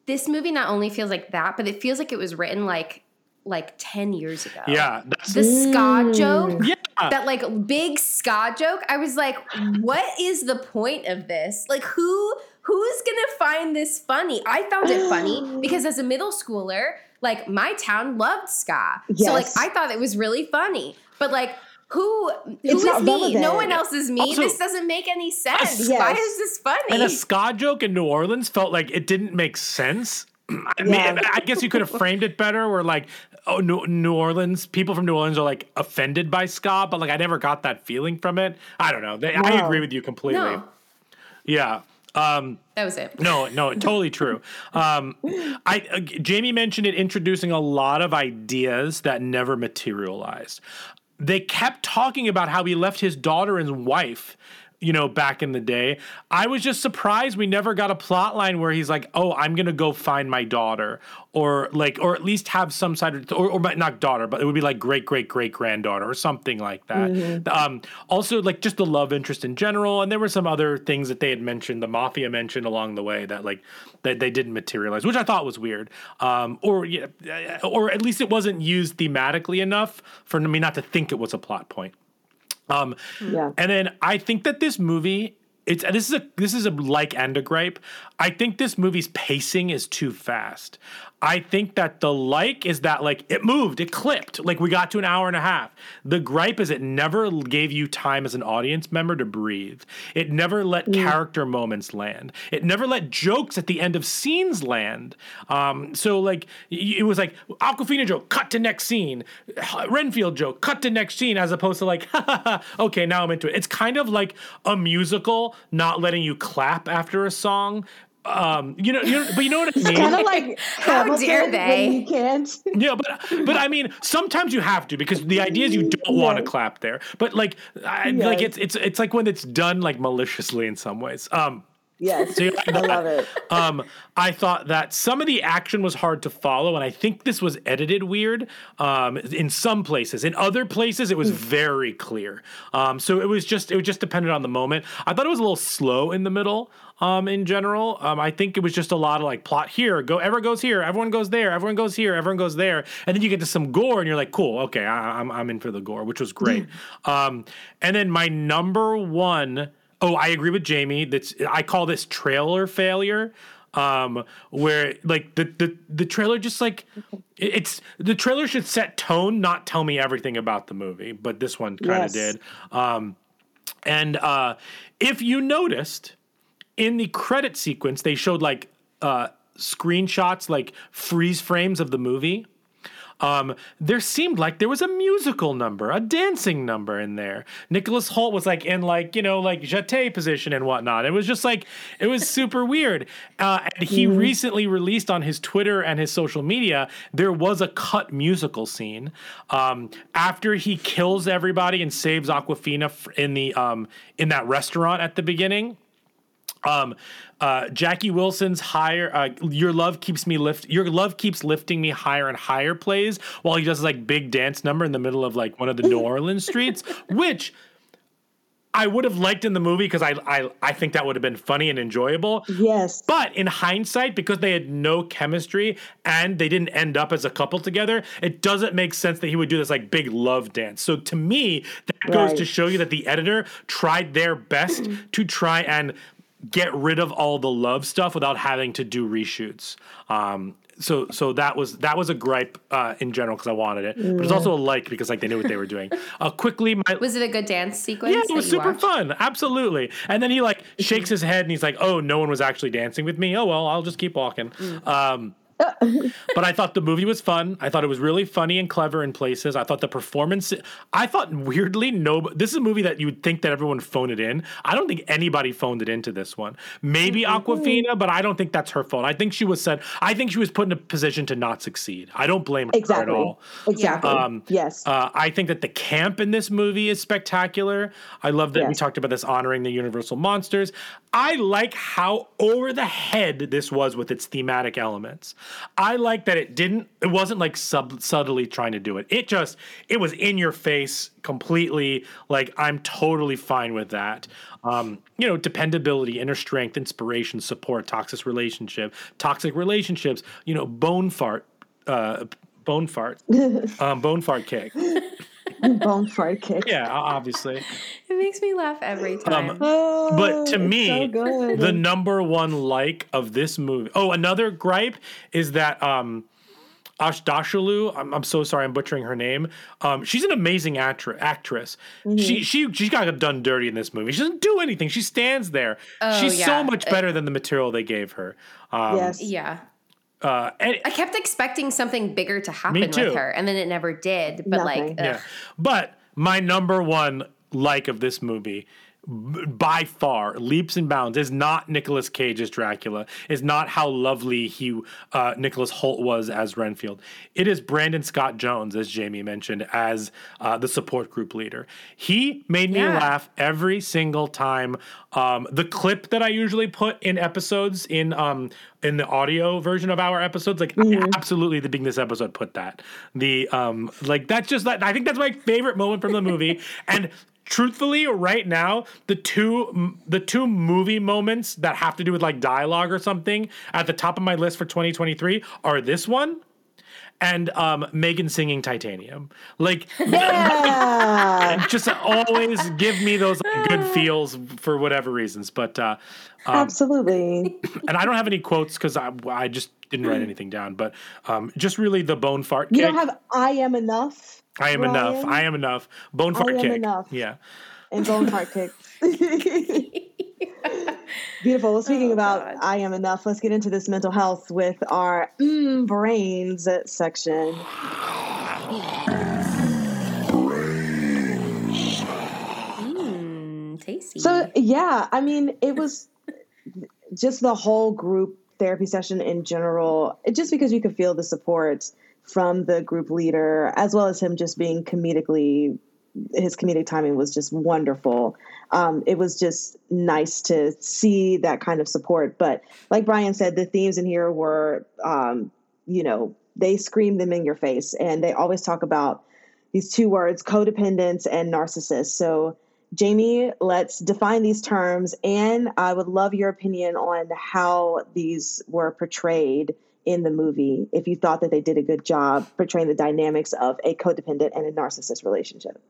This movie not only feels like that, but it feels like it was written like like 10 years ago. Yeah, that's The ska joke. Yeah. That like big ska joke. I was like, what is the point of this? Like who who's gonna find this funny? I found it funny because as a middle schooler, like my town loved ska. So like I thought it was really funny. But like who who It's is not me? relevant. No one else is me. Also- this doesn't make any sense. Yes. Why is this funny? And a ska joke in New Orleans felt like it didn't make sense. I mean, Yeah. I guess you could have framed it better. Where like, oh New, New Orleans people from New Orleans are like offended by ska, but like I never got that feeling from it. I don't know. They, I agree with you completely. No, Yeah. Um, that was it. no, no, totally true. Um, I uh, Jamie mentioned it introducing a lot of ideas that never materialized. They kept talking about how he left his daughter and wife, you know, back in the day. I was just surprised we never got a plot line where he's like, "Oh, I'm gonna go find my daughter," or like, or at least have some side of, or, or not daughter, but it would be like great great great granddaughter or something like that. Um, also, like just the love interest in general, and there were some other things that they had mentioned, the mafia mentioned along the way that like that they didn't materialize, which I thought was weird. Um, or yeah, or at least it wasn't used thematically enough for me not to think it was a plot point. Um, Yeah. and then I think that this movie, it's this is a this is a like and a gripe. I think this movie's pacing is too fast. I think that the like is that like it moved, it clipped, like we got to an hour and a half. The gripe is it never gave you time as an audience member to breathe. It never let character moments land. It never let jokes at the end of scenes land. Um, so like it was like Awkwafina joke, cut to next scene. Renfield joke, cut to next scene, as opposed to like, okay, now I'm into it. It's kind of like a musical not letting you clap after a song. Um, you know, you know, but you know what I mean. Kind of like How dare they? you can't. Yeah, but but I mean, sometimes you have to because the idea is you don't want to Yes. clap there. But like, I, like it's it's it's like when it's done like maliciously in some ways. Um, Yes, so I love it. um, I thought that some of the action was hard to follow, and I think this was edited weird um, in some places. In other places, it was very clear. Um, so it was just it was just dependent on the moment. I thought it was a little slow in the middle. Um, in general, um, I think it was just a lot of like plot here, go everyone goes here, everyone goes there, everyone goes here, everyone goes there, and then you get to some gore, and you're like, cool, okay, I, I'm I'm in for the gore, which was great. um, and then my number one Oh, I agree with Jamie. That's I call this trailer failure. Um, where like the the the trailer just like it's the trailer should set tone, not tell me everything about the movie. But this one kind of Yes. did. Um, and uh, if you noticed in the credit sequence, they showed like uh, screenshots, like freeze frames of the movie um, there seemed like there was a musical number, a dancing number in there. Nicholas Hoult was like in like you know like jeté position and whatnot. It was just like it was super weird. Uh, and he recently released on his Twitter and his social media there was a cut musical scene um, after he kills everybody and saves Awkwafina in the um, in that restaurant at the beginning um uh jackie wilson's higher uh your love keeps me lift your love keeps lifting me higher and higher plays while he does like big dance number in the middle of like one of the new orleans streets which i would have liked in the movie because I, I i think that would have been funny and enjoyable Yes. but in hindsight, because they had no chemistry and they didn't end up as a couple together, it doesn't make sense that he would do this like big love dance. So to me, that goes to show you that the editor tried their best to try and get rid of all the love stuff without having to do reshoots. Um, so so that was that was a gripe uh, in general because I wanted it, but it's also a like because like they knew what they were doing. Uh, quickly, my Was it a good dance sequence? yeah, it was super watched? fun. Absolutely. And then he like shakes his head and he's like, "Oh, no one was actually dancing with me. Oh well, I'll just keep walking." Um, but I thought the movie was fun. I thought it was really funny and clever in places. I thought the performance. I thought weirdly, no. This is a movie that you would think that everyone phoned it in. I don't think anybody phoned it into this one. Maybe Awkwafina, but I don't think that's her fault. I think she was said. I think she was put in a position to not succeed. I don't blame her Exactly. at all. Exactly. Um, yes. Uh, I think that the camp in this movie is spectacular. I love that we talked about this honoring the Universal monsters. I like how over the head this was with its thematic elements. I like that it didn't. It wasn't like sub subtly trying to do it. It just it was in your face completely. Like I'm totally fine with that. Um, you know, dependability, inner strength, inspiration, support, toxic relationship, toxic relationships. You know, bone fart. Uh, bone fart, um, bone fart kick. Bone fart kick. Yeah, obviously. It makes me laugh every time. Oh, But to me, so the number one like of this movie. Oh, another gripe is that um Ashdashalu, I'm, I'm so sorry, I'm butchering her name. Um, she's an amazing actri- actress. Mm-hmm. She she she got done dirty in this movie. She doesn't do anything. She stands there. Oh, she's yeah. so much better than the material they gave her. Um, yes. yeah. Uh, and, I kept expecting something bigger to happen with her, and then it never did. But like, ugh. yeah. But my number one like of this movie b- by far leaps and bounds is not Nicolas Cage's Dracula is not how lovely he uh, Nicholas Hoult was as Renfield. It is Brandon Scott Jones as Jamie mentioned as uh, the support group leader. He made me Yeah. laugh every single time. Um, the clip that I usually put in episodes in um, in the audio version of our episodes like I absolutely the beginning of this episode put that. The um like that's just that I think that's my favorite moment from the movie. And truthfully right now the two the two movie moments that have to do with like dialogue or something at the top of my list for 2023 are this one and um Megan singing Titanium like Yeah, just always give me those like, good feels for whatever reasons but uh um, absolutely. and I don't have any quotes because I, I just didn't write anything down. But um, just really the bone fart You kick. don't have I am enough. I am enough. I am enough. Bone I fart am kick. enough. Yeah. and bone fart kick. Beautiful. Well, speaking Oh, about God. I am enough, let's get into this mental health with our mm, brains section. Mm, tasty. So yeah, I mean, it was just the whole group therapy session in general. Just because you could feel the support from the group leader, as well as him just being comedically, his comedic timing was just wonderful. Um, it was just nice to see that kind of support. But like Bryan said, the themes in here were, um, you know, they scream them in your face, and they always talk about these two words, codependence and narcissist. So Jamie, let's define these terms, and I would love your opinion on how these were portrayed in the movie. If you thought that they did a good job portraying the dynamics of a codependent and a narcissist relationship.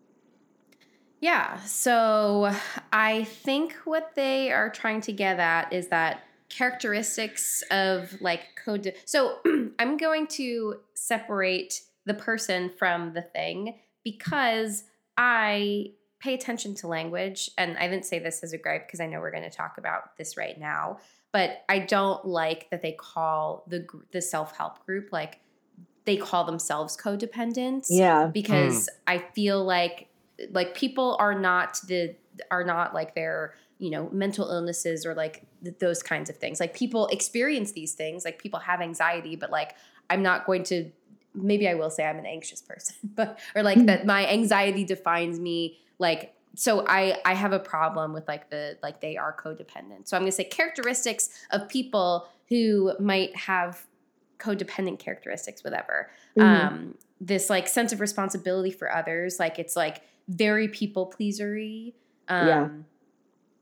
Yeah. So I think what they are trying to get at is that characteristics of like code. So I'm going to separate the person from the thing because I pay attention to language. And I didn't say this as a gripe because I know we're going to talk about this right now. But I don't like that they call the the self help group like they call themselves codependents Yeah. Hmm. because I feel like like people are not the are not like their you know mental illnesses or like th- those kinds of things like people experience these things like people have anxiety but like i'm not going to maybe i will say i'm an anxious person but or like that my anxiety defines me like so i i have a problem with like the like they are codependent so i'm going to say characteristics of people who might have codependent characteristics whatever Mhm. um this like sense of responsibility for others like it's like very people pleasery um Yeah.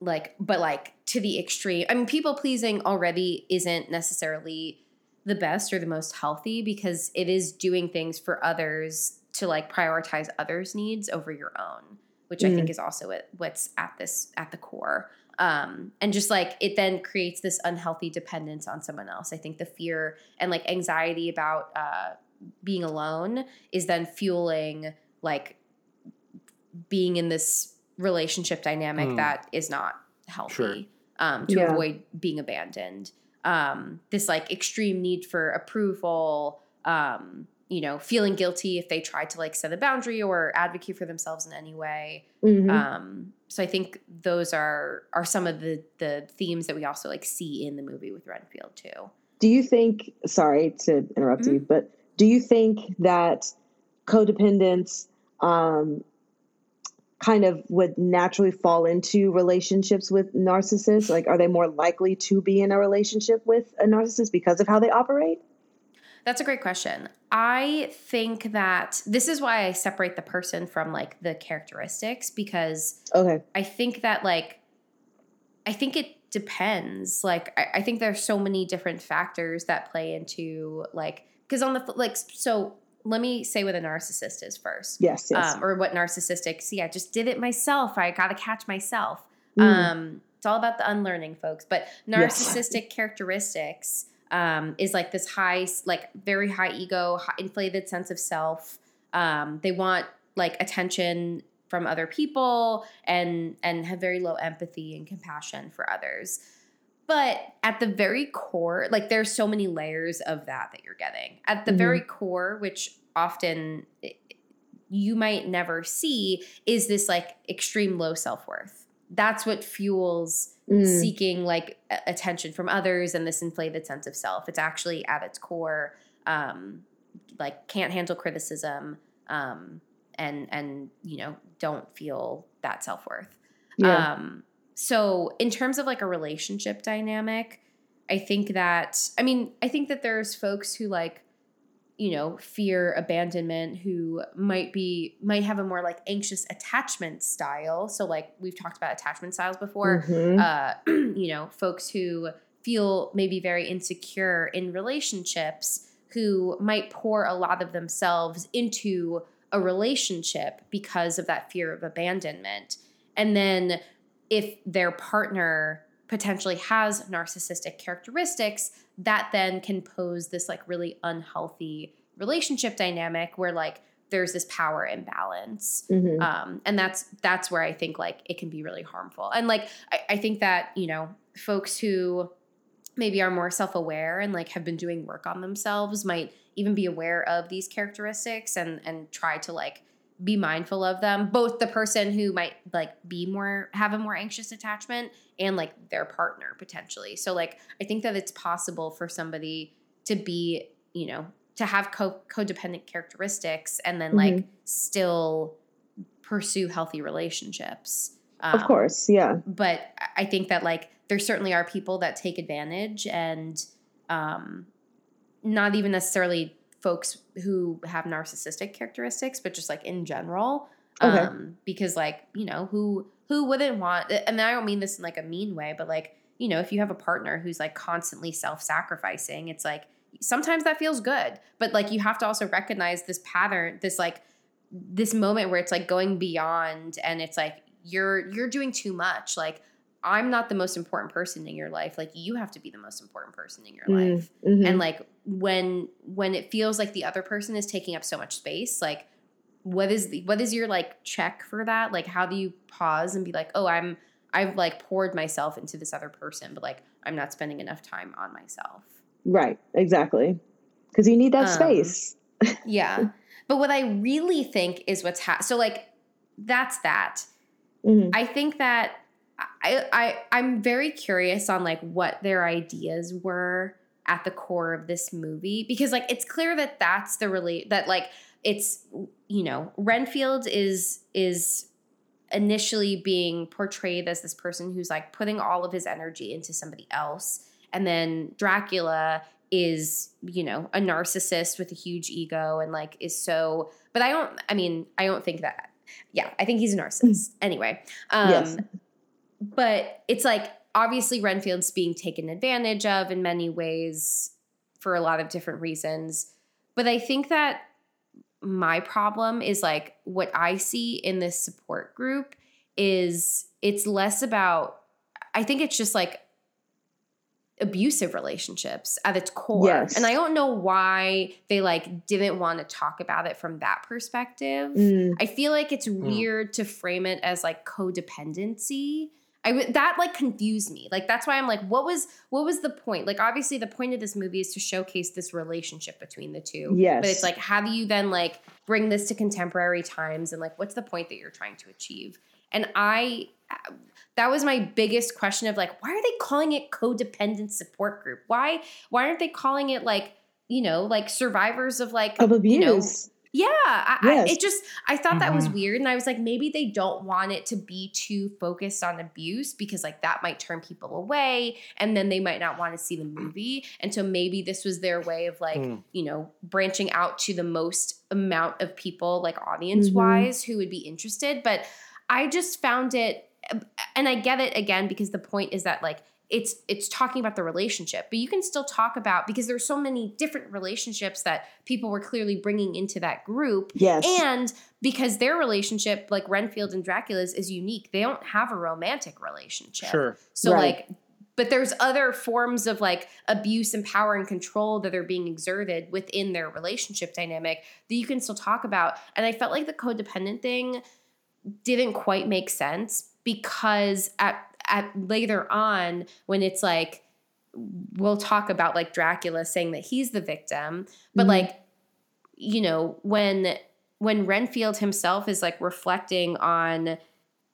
like but like to the extreme i mean people pleasing already isn't necessarily the best or the most healthy because it is doing things for others to like prioritize others needs over your own which i think is also what, what's at this at the core um, and just like it then creates this unhealthy dependence on someone else i think the fear and like anxiety about uh, being alone is then fueling like being in this relationship dynamic Hmm. that is not healthy Sure. um, to Yeah. avoid being abandoned um, this like extreme need for approval um, you know feeling guilty if they try to like set a boundary or advocate for themselves in any way. Mhm. um, so i think those are are some of the the themes that we also like see in the movie with renfield too. Do you think, sorry to interrupt you, but do you think that codependence um, kind of would naturally fall into relationships with narcissists? Like, are they more likely to be in a relationship with a narcissist because of how they operate? That's a great question. I think that this is why I separate the person from like the characteristics because Okay. I think that like I think it depends. Like I, I think there's so many different factors that play into like because on the like so let me say what a narcissist is first. Yes, yes. Um, or what narcissistic. See, I just did it myself. I got to catch myself. Mm. Um, it's all about the unlearning, folks. But Yes. narcissistic characteristics um, is like this high, like very high ego, high inflated sense of self. Um, they want like attention from other people and and have very low empathy and compassion for others. But at the very core, like there's so many layers of that that you're getting. At the very core, which often you might never see, is this like extreme low self worth. That's what fuels Mm. seeking like attention from others and this inflated sense of self. It's actually at its core, um, like can't handle criticism, um, and and you know don't feel that self worth. Yeah. Um, so in terms of like a relationship dynamic, I think that I mean I think that there's folks who like you know fear abandonment who might be might have a more like anxious attachment style. So like we've talked about attachment styles before. Mhm. Uh, you know, folks who feel maybe very insecure in relationships who might pour a lot of themselves into a relationship because of that fear of abandonment. And then if their partner potentially has narcissistic characteristics, that then can pose this like really unhealthy relationship dynamic where like there's this power imbalance. Mhm. Um, and that's that's where I think like it can be really harmful. And like I, I think that, you know, folks who maybe are more self-aware and like have been doing work on themselves might even be aware of these characteristics and and try to like be mindful of them. Both the person who might like be more have a more anxious attachment and like their partner potentially. So like i think that it's possible for somebody to be you know to have co- codependent characteristics and then like still pursue healthy relationships. Of Um, course, yeah. but I think that like there certainly are people that take advantage and um not even necessarily folks who have narcissistic characteristics but just like in general Okay. um because like you know who who wouldn't want and I don't mean this in like a mean way but like you know if you have a partner who's like constantly self-sacrificing it's like sometimes that feels good but like you have to also recognize this pattern this like this moment where it's like going beyond and it's like you're you're doing too much like i'm not the most important person in your life like you have to be the most important person in your Mm, life mhm. and like when when it feels like the other person is taking up so much space like what is the what is your like check for that like how do you pause and be like oh i'm i've like poured myself into this other person but like i'm not spending enough time on myself Right, exactly. Because you need that Um, space. yeah but what i really think is what's ha- so like that's that Mhm. I think that I, I I'm very curious on like what their ideas were at the core of this movie because like it's clear that that's the really that like it's you know Renfield is is initially being portrayed as this person who's like putting all of his energy into somebody else and then Dracula is you know a narcissist with a huge ego and like is so but I don't I mean I don't think that yeah, I think he's a narcissist. anyway, um, Yes. But it's like obviously Renfield's being taken advantage of in many ways for a lot of different reasons. But I think that my problem is like what I see in this support group is it's less about, I think it's just like abusive relationships at its core. Yes. And I don't know why they like didn't want to talk about it from that perspective. Mm. I feel like it's weird to frame it as like codependency. I w- that like confused me. Like that's why I'm like, what was what was the point? Like obviously the point of this movie is to showcase this relationship between the two. Yes. But it's like, how do you then like bring this to contemporary times and like what's the point that you're trying to achieve? And I uh, that was my biggest question of like, why are they calling it codependent support group? Why why aren't they calling it like, you know, like survivors of like Of you know, abuse. Yeah, I, Yes. I, it just I thought that was Mhm. weird, and I was like, maybe they don't want it to be too focused on abuse because like that might turn people away, and then they might not want to see the movie, and so maybe this was their way of like Hmm. you know branching out to the most amount of people like audience wise who would be interested, but I just found it, and I get it again because the point is that like it's it's talking about the relationship but you can still talk about because there's so many different relationships that people were clearly bringing into that group Yes. and because their relationship like renfield and dracula's is unique they don't have a romantic relationship Sure. so Right. like but there's other forms of like abuse and power and control that are being exerted within their relationship dynamic that you can still talk about and i felt like the codependent thing didn't quite make sense because at at later on when it's like we'll talk about like Dracula saying that he's the victim, but Mhm. like you know when when Renfield himself is like reflecting on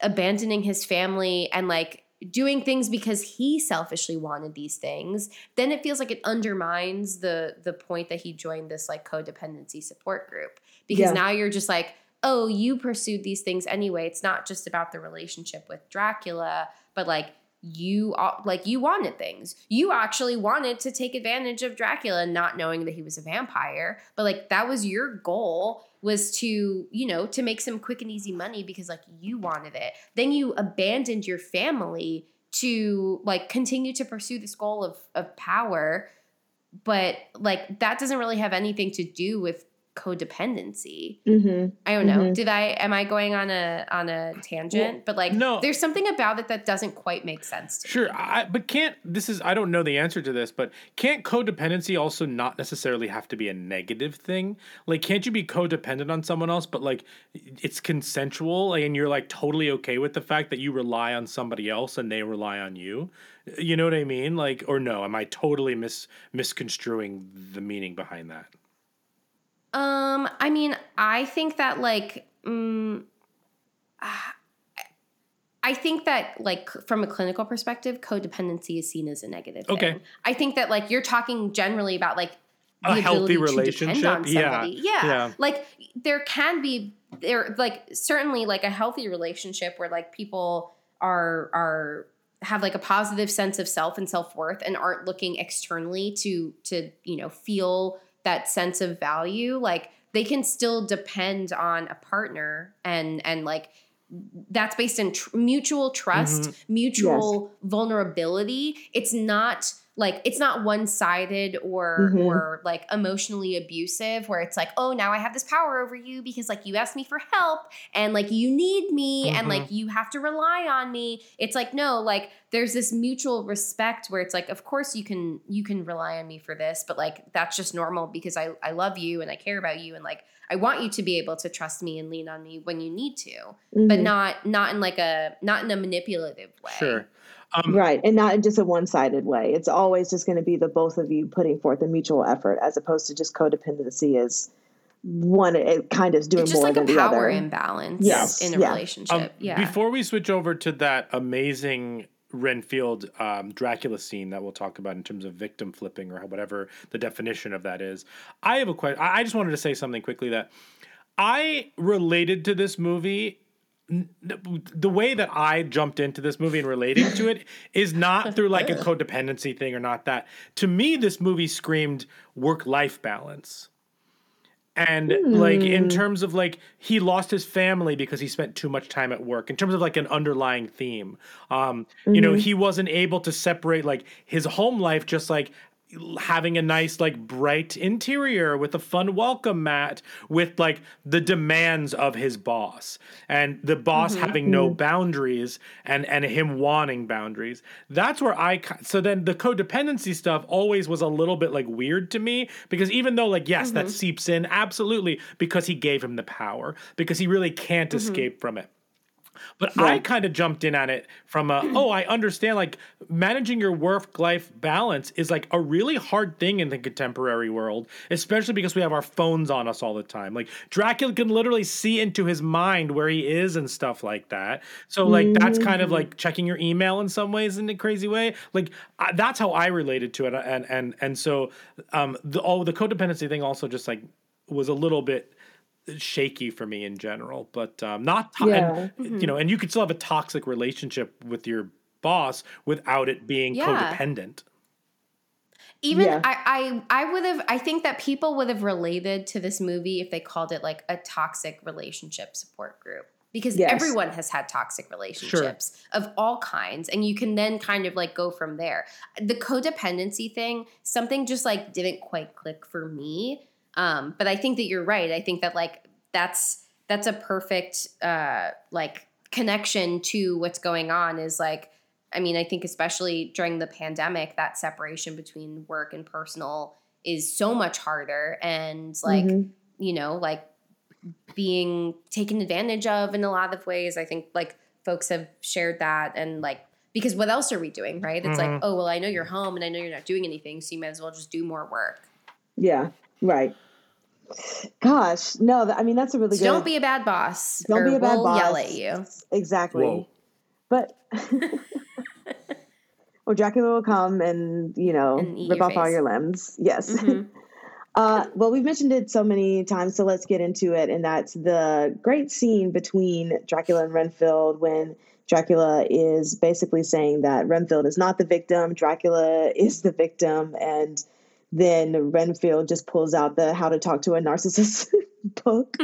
abandoning his family and like doing things because he selfishly wanted these things then it feels like it undermines the the point that he joined this like codependency support group because Yeah. now you're just like oh you pursued these things anyway it's not just about the relationship with dracula but like you like you wanted things. You actually wanted to take advantage of dracula not knowing that he was a vampire but like that was your goal was to you know to make some quick and easy money because like you wanted it. Then you abandoned your family to like continue to pursue this goal of of power but like that doesn't really have anything to do with codependency Mm-hmm. I don't know. Mhm. Did I am I going on a on a tangent? Well, but like no. there's something about it that doesn't quite make sense to Sure, me. I, but can't this is I don't know the answer to this, but can't codependency also not necessarily have to be a negative thing? Like, can't you be codependent on someone else, but like it's consensual, and you're like totally okay with the fact that you rely on somebody else and they rely on you? You know what I mean? Like, or no? Am I totally mis misconstruing the meaning behind that? Um, I mean, I think that like mm, ah, I think that like from a clinical perspective, codependency is seen as a negative thing. Okay. I think that like you're talking generally about like A the healthy depend on relationship? Yeah. Yeah. Yeah. Like there can be there like certainly like a healthy relationship where like people are are have like a positive sense of self and self-worth and aren't looking externally to to you know feel that sense of value like they can still depend on a partner and and like that's based in tr- mutual trust Mhm. mutual vulnerability it's not like it's not one-sided or Mhm. or like emotionally abusive where it's like oh now i have this power over you because like you asked me for help and like you need me and Mhm. like you have to rely on me it's like no like there's this mutual respect where it's like of course you can you can rely on me for this but like that's just normal because i i love you and i care about you and like i want you to be able to trust me and lean on me when you need to but Mhm. not not in like a not in a manipulative way Sure. Um, right and not in just a one-sided way it's always just going to be the both of you putting forth a mutual effort as opposed to just codependency is one it kind of is doing it's just more like a than the power other imbalance Yes, in a yeah. relationship Um, yeah Before we switch over to that amazing Renfield um, Dracula scene that we'll talk about in terms of victim flipping or whatever the definition of that is, I have a question. I I just wanted to say something quickly that I related to this movie. The way that I jumped into this movie and relating to it is not through like a codependency thing or not that. To me, this movie screamed work life balance. And like in terms of like he lost his family because he spent too much time at work. In terms of like an underlying theme, um, you know, he wasn't able to separate like his home life, just like having a nice like bright interior with a fun welcome mat with like the demands of his boss and the boss mm-hmm. having no mm-hmm. boundaries and and him wanting boundaries. That's where i so then the codependency stuff always was a little bit like weird to me because even though like yes that mm-hmm. seeps in absolutely because he gave him the power because he really can't escape from it but I kind of jumped in on it from a, oh, I understand like managing your work life balance is like a really hard thing in the contemporary world, especially because we have our phones on us all the time. Like Dracula can literally see into his mind where he is and stuff like that. So like that's kind of like checking your email in some ways in a crazy way. Like I, that's how I related to it and and and so um the oh the codependency thing also just like was a little bit shaky for me in general, but um, not to- Yeah. and, you know, and you could still have a toxic relationship with your boss without it being Yeah. codependent. even Yeah. I, I I would have I think that people would have related to this movie if they called it like a toxic relationship support group because Yes. everyone has had toxic relationships of all kinds and you can then kind of like go from there the codependency thing something just like didn't quite click for me um but i think that you're right i think that like that's that's a perfect uh like connection to what's going on is like I mean, I think especially during the pandemic, that separation between work and personal is so much harder. And like, Mhm. you know, like being taken advantage of in a lot of ways. I think like folks have shared that and like because what else are we doing, right? It's Mhm. like, oh well, I know you're home and I know you're not doing anything, so you might as well just do more work. Yeah, right. Gosh, no, I mean that's a really So good. don't be a bad boss. Don't or be a bad we'll boss. Yell at you. Exactly. Whoa. But or Dracula will come and you know And rip your off all your limbs. Yes. Mhm. uh, well, we've mentioned it so many times, so let's get into it. And that's the great scene between Dracula and Renfield when Dracula is basically saying that Renfield is not the victim, Dracula is the victim, and then Renfield just pulls out the How to Talk to a Narcissist book,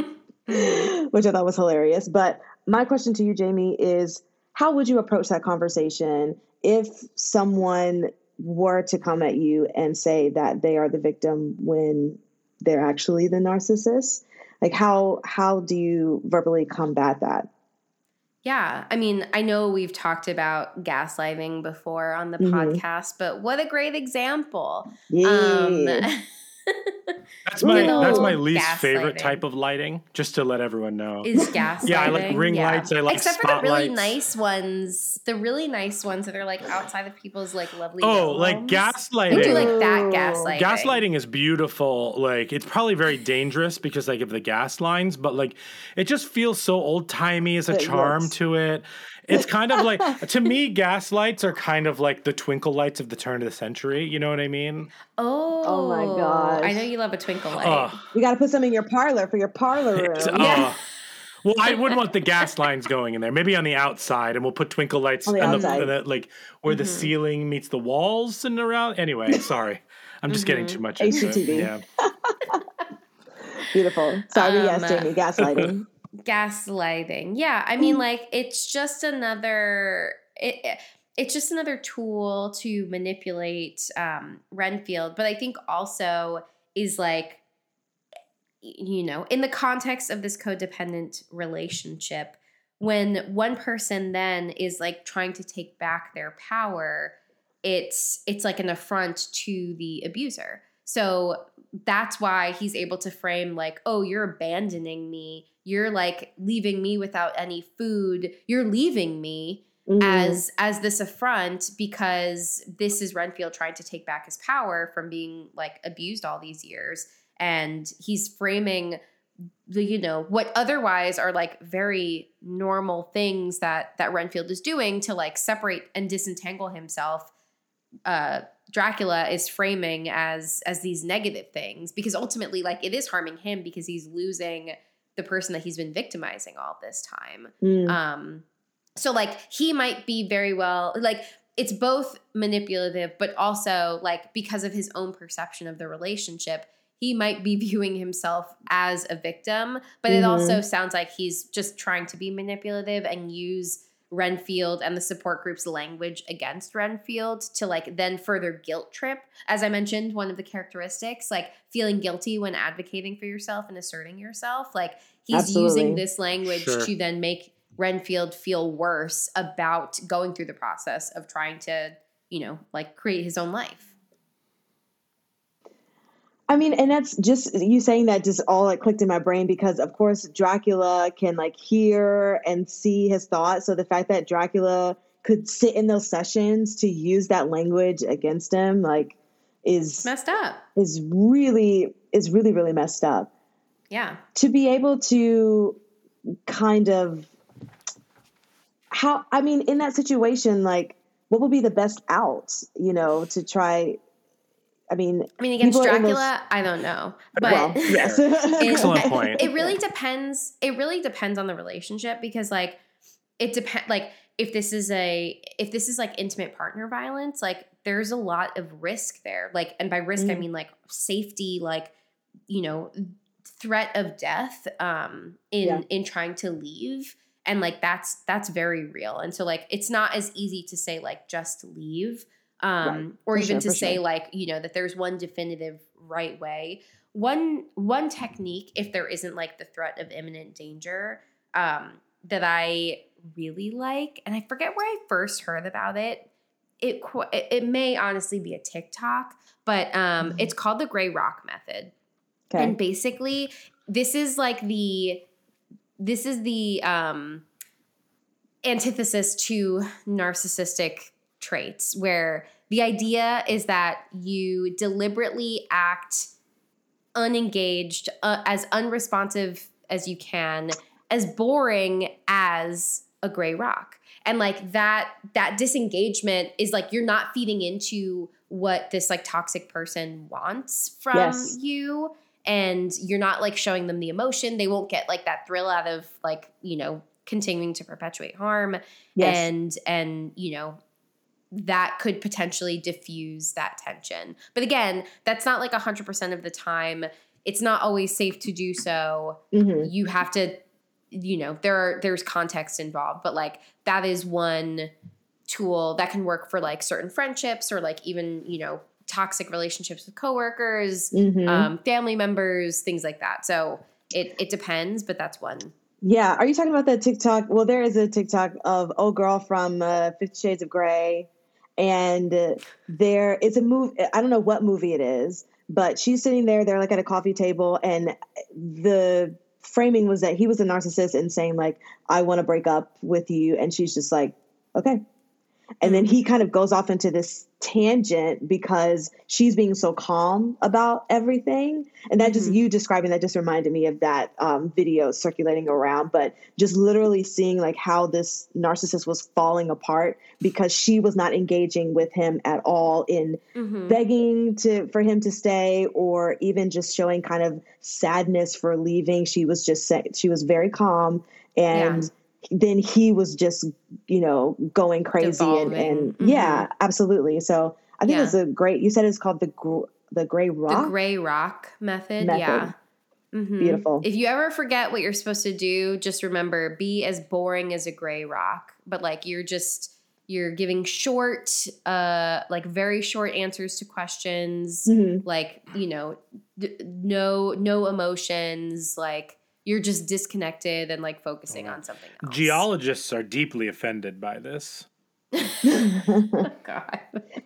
mm-hmm. which I thought was hilarious. But my question to you, Jamie, is how would you approach that conversation if someone were to come at you and say that they are the victim when they're actually the narcissist? Like how how do you verbally combat that? Yeah, I mean, I know we've talked about gaslighting before on the Mhm. podcast, but what a great example. Um, That's my Ooh. that's my least favorite Gaslighting. type of lighting. Just to let everyone know. is gaslighting. Yeah, I like ring lights, I like Except for the really spotlights. nice ones, the really nice ones that are like outside of people's like lovely. Oh, little like homes. gaslighting. Do like that gaslighting. Gaslighting is beautiful. Like it's probably very dangerous because like of the gas lines, but like it just feels so old timey as a It charm looks- to it. It's kind of like to me, gaslights are kind of like the twinkle lights of the turn of the century. You know what I mean? Oh, Oh my gosh. I know you love a twinkle light. Ugh. You got to put some in your parlor for your parlor room. It's- ugh. Well, I wouldn't want the gas lines going in there. Maybe on the outside, and we'll put twinkle lights On the on the, outside. the- like where the Mhm. ceiling meets the walls and around. Anyway, sorry, I'm just getting Mhm. too much into it. HGTV. Yeah. Beautiful. Sorry, yes, Um, Jamie, gaslighting. Gaslighting. Yeah i mean like it's just another it, it- it's just another tool to manipulate um renfield but i think also is like you know in the context of this codependent relationship when one person then is like trying to take back their power it's it's like an affront to the abuser so that's why he's able to frame like oh you're abandoning me. You're like leaving me without any food. You're leaving me Mhm. as as this affront because this is renfield trying to take back his power from being like abused all these years. And he's framing the you know what otherwise are like very normal things that that renfield is doing to like separate and disentangle himself uh Dracula is framing as as these negative things because ultimately like it is harming him because he's losing the person that he's been victimizing all this time. Mm. Um so like he might be very well like it's both manipulative but also like because of his own perception of the relationship he might be viewing himself as a victim but it Mhm. also sounds like he's just trying to be manipulative and use Renfield and the support group's language against Renfield to like then further guilt trip. As I mentioned, one of the characteristics, like feeling guilty when advocating for yourself and asserting yourself. Like he's Absolutely. using this language Sure. to then make Renfield feel worse about going through the process of trying to, you know, like create his own life. I mean, and that's just you saying that just all like clicked in my brain because of course Dracula can like hear and see his thoughts. So the fact that Dracula could sit in those sessions to use that language against him, like, is messed up. is really is really really messed up. Yeah. To be able to kind of how I mean, in that situation, like, what would be the best out? You know, to try. I mean, I mean, against people in those- Dracula, I don't know. But well, yes. it- Excellent point. It really depends. It really depends on the relationship because, like, it depend. Like, if this is a, if this is like intimate partner violence, like, there's a lot of risk there. Like, and by risk, I Mm. mean like safety, like, you know, threat of death, um, in Yeah. in trying to leave, and like that's that's very real. And so, like, it's not as easy to say like just leave um, Right. or even sure, to say sure. like you know that there's one definitive right way one one technique if there isn't like the threat of imminent danger um, that i really like and i forget where i first heard about it it it, may honestly be a tiktok but um, Mhm. it's called the gray rock method okay. and basically this is like the this is the um antithesis to narcissistic traits where the idea is that you deliberately act unengaged uh, as unresponsive as you can as boring as a gray rock and like that that disengagement is like you're not feeding into what this like toxic person wants from Yes. you and you're not like showing them the emotion they won't get like that thrill out of like you know continuing to perpetuate harm Yes. and and you know that could potentially diffuse that tension but again that's not like 100% of the time it's not always safe to do so Mhm. you have to you know there are there's context involved but like that is one tool that can work for like certain friendships or like even you know toxic relationships with coworkers Mhm. um, family members things like that so it it depends but that's one Yeah. Are you talking about that TikTok? Well, there is a TikTok of old girl from uh, Fifty Shades of Grey, and there it's a movie. I don't know what movie it is, but she's sitting there. They're like at a coffee table, and the framing was that he was a narcissist and saying like, "I want to break up with you," and she's just like, "Okay." And then mm-hmm. he kind of goes off into this tangent because she's being so calm about everything. And that just, mm-hmm. you describing that just reminded me of that um, video circulating around. But just literally seeing like how this narcissist was falling apart because she was not engaging with him at all in mm-hmm. begging to for him to stay or even just showing kind of sadness for leaving. She was just she was very calm and then he was just you know going crazy and, and Devolving. yeah absolutely so i think Yeah. it's a great you said it's called the gr- the gray rock the gray rock method, Method. yeah Mhm. Beautiful. if you ever forget what you're supposed to do just remember be as boring as a gray rock but like you're just you're giving short uh like very short answers to questions Mhm. like you know d- no no emotions like you're just disconnected and like focusing on something else. Geologists are deeply offended by this. God.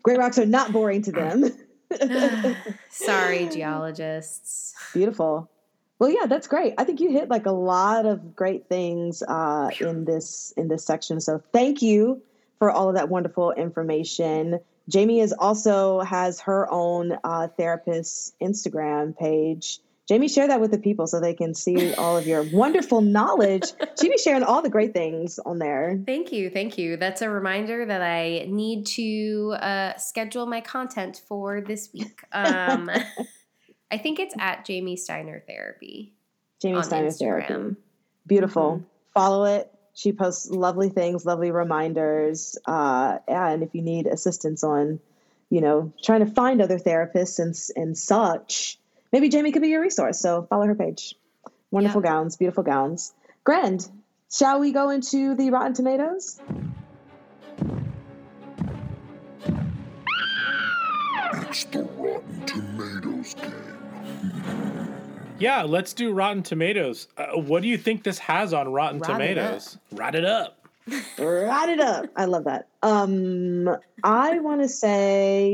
gray rocks are not boring to them. Sorry geologists. Beautiful. Well yeah that's great. I think you hit like a lot of great things uh, in this in this section. So thank you for all of that wonderful information. Jamie is also has her own uh, therapist instagram page jamie share that with the people so they can see all of your wonderful knowledge she be sharing all the great things on there Thank you. Thank you. That's a reminder that I need to uh, schedule my content for this week. Um, I think it's at Jamie Steiner Therapy. Jamie Steiner Instagram. Therapy. Beautiful. Follow it. She posts lovely things, lovely reminders. Uh, and if you need assistance on, you know, trying to find other therapists and and such, maybe Jamie could be your resource. So follow her page. Wonderful gowns, beautiful gowns. Grand. Shall we go into the Rotten Tomatoes? It's the Rotten Tomatoes game. Yeah, let's do Rotten Tomatoes. Uh, what do you think this has on Rotten Rot it Tomatoes? Rot it up. Write it up. I love that. Um, I want to say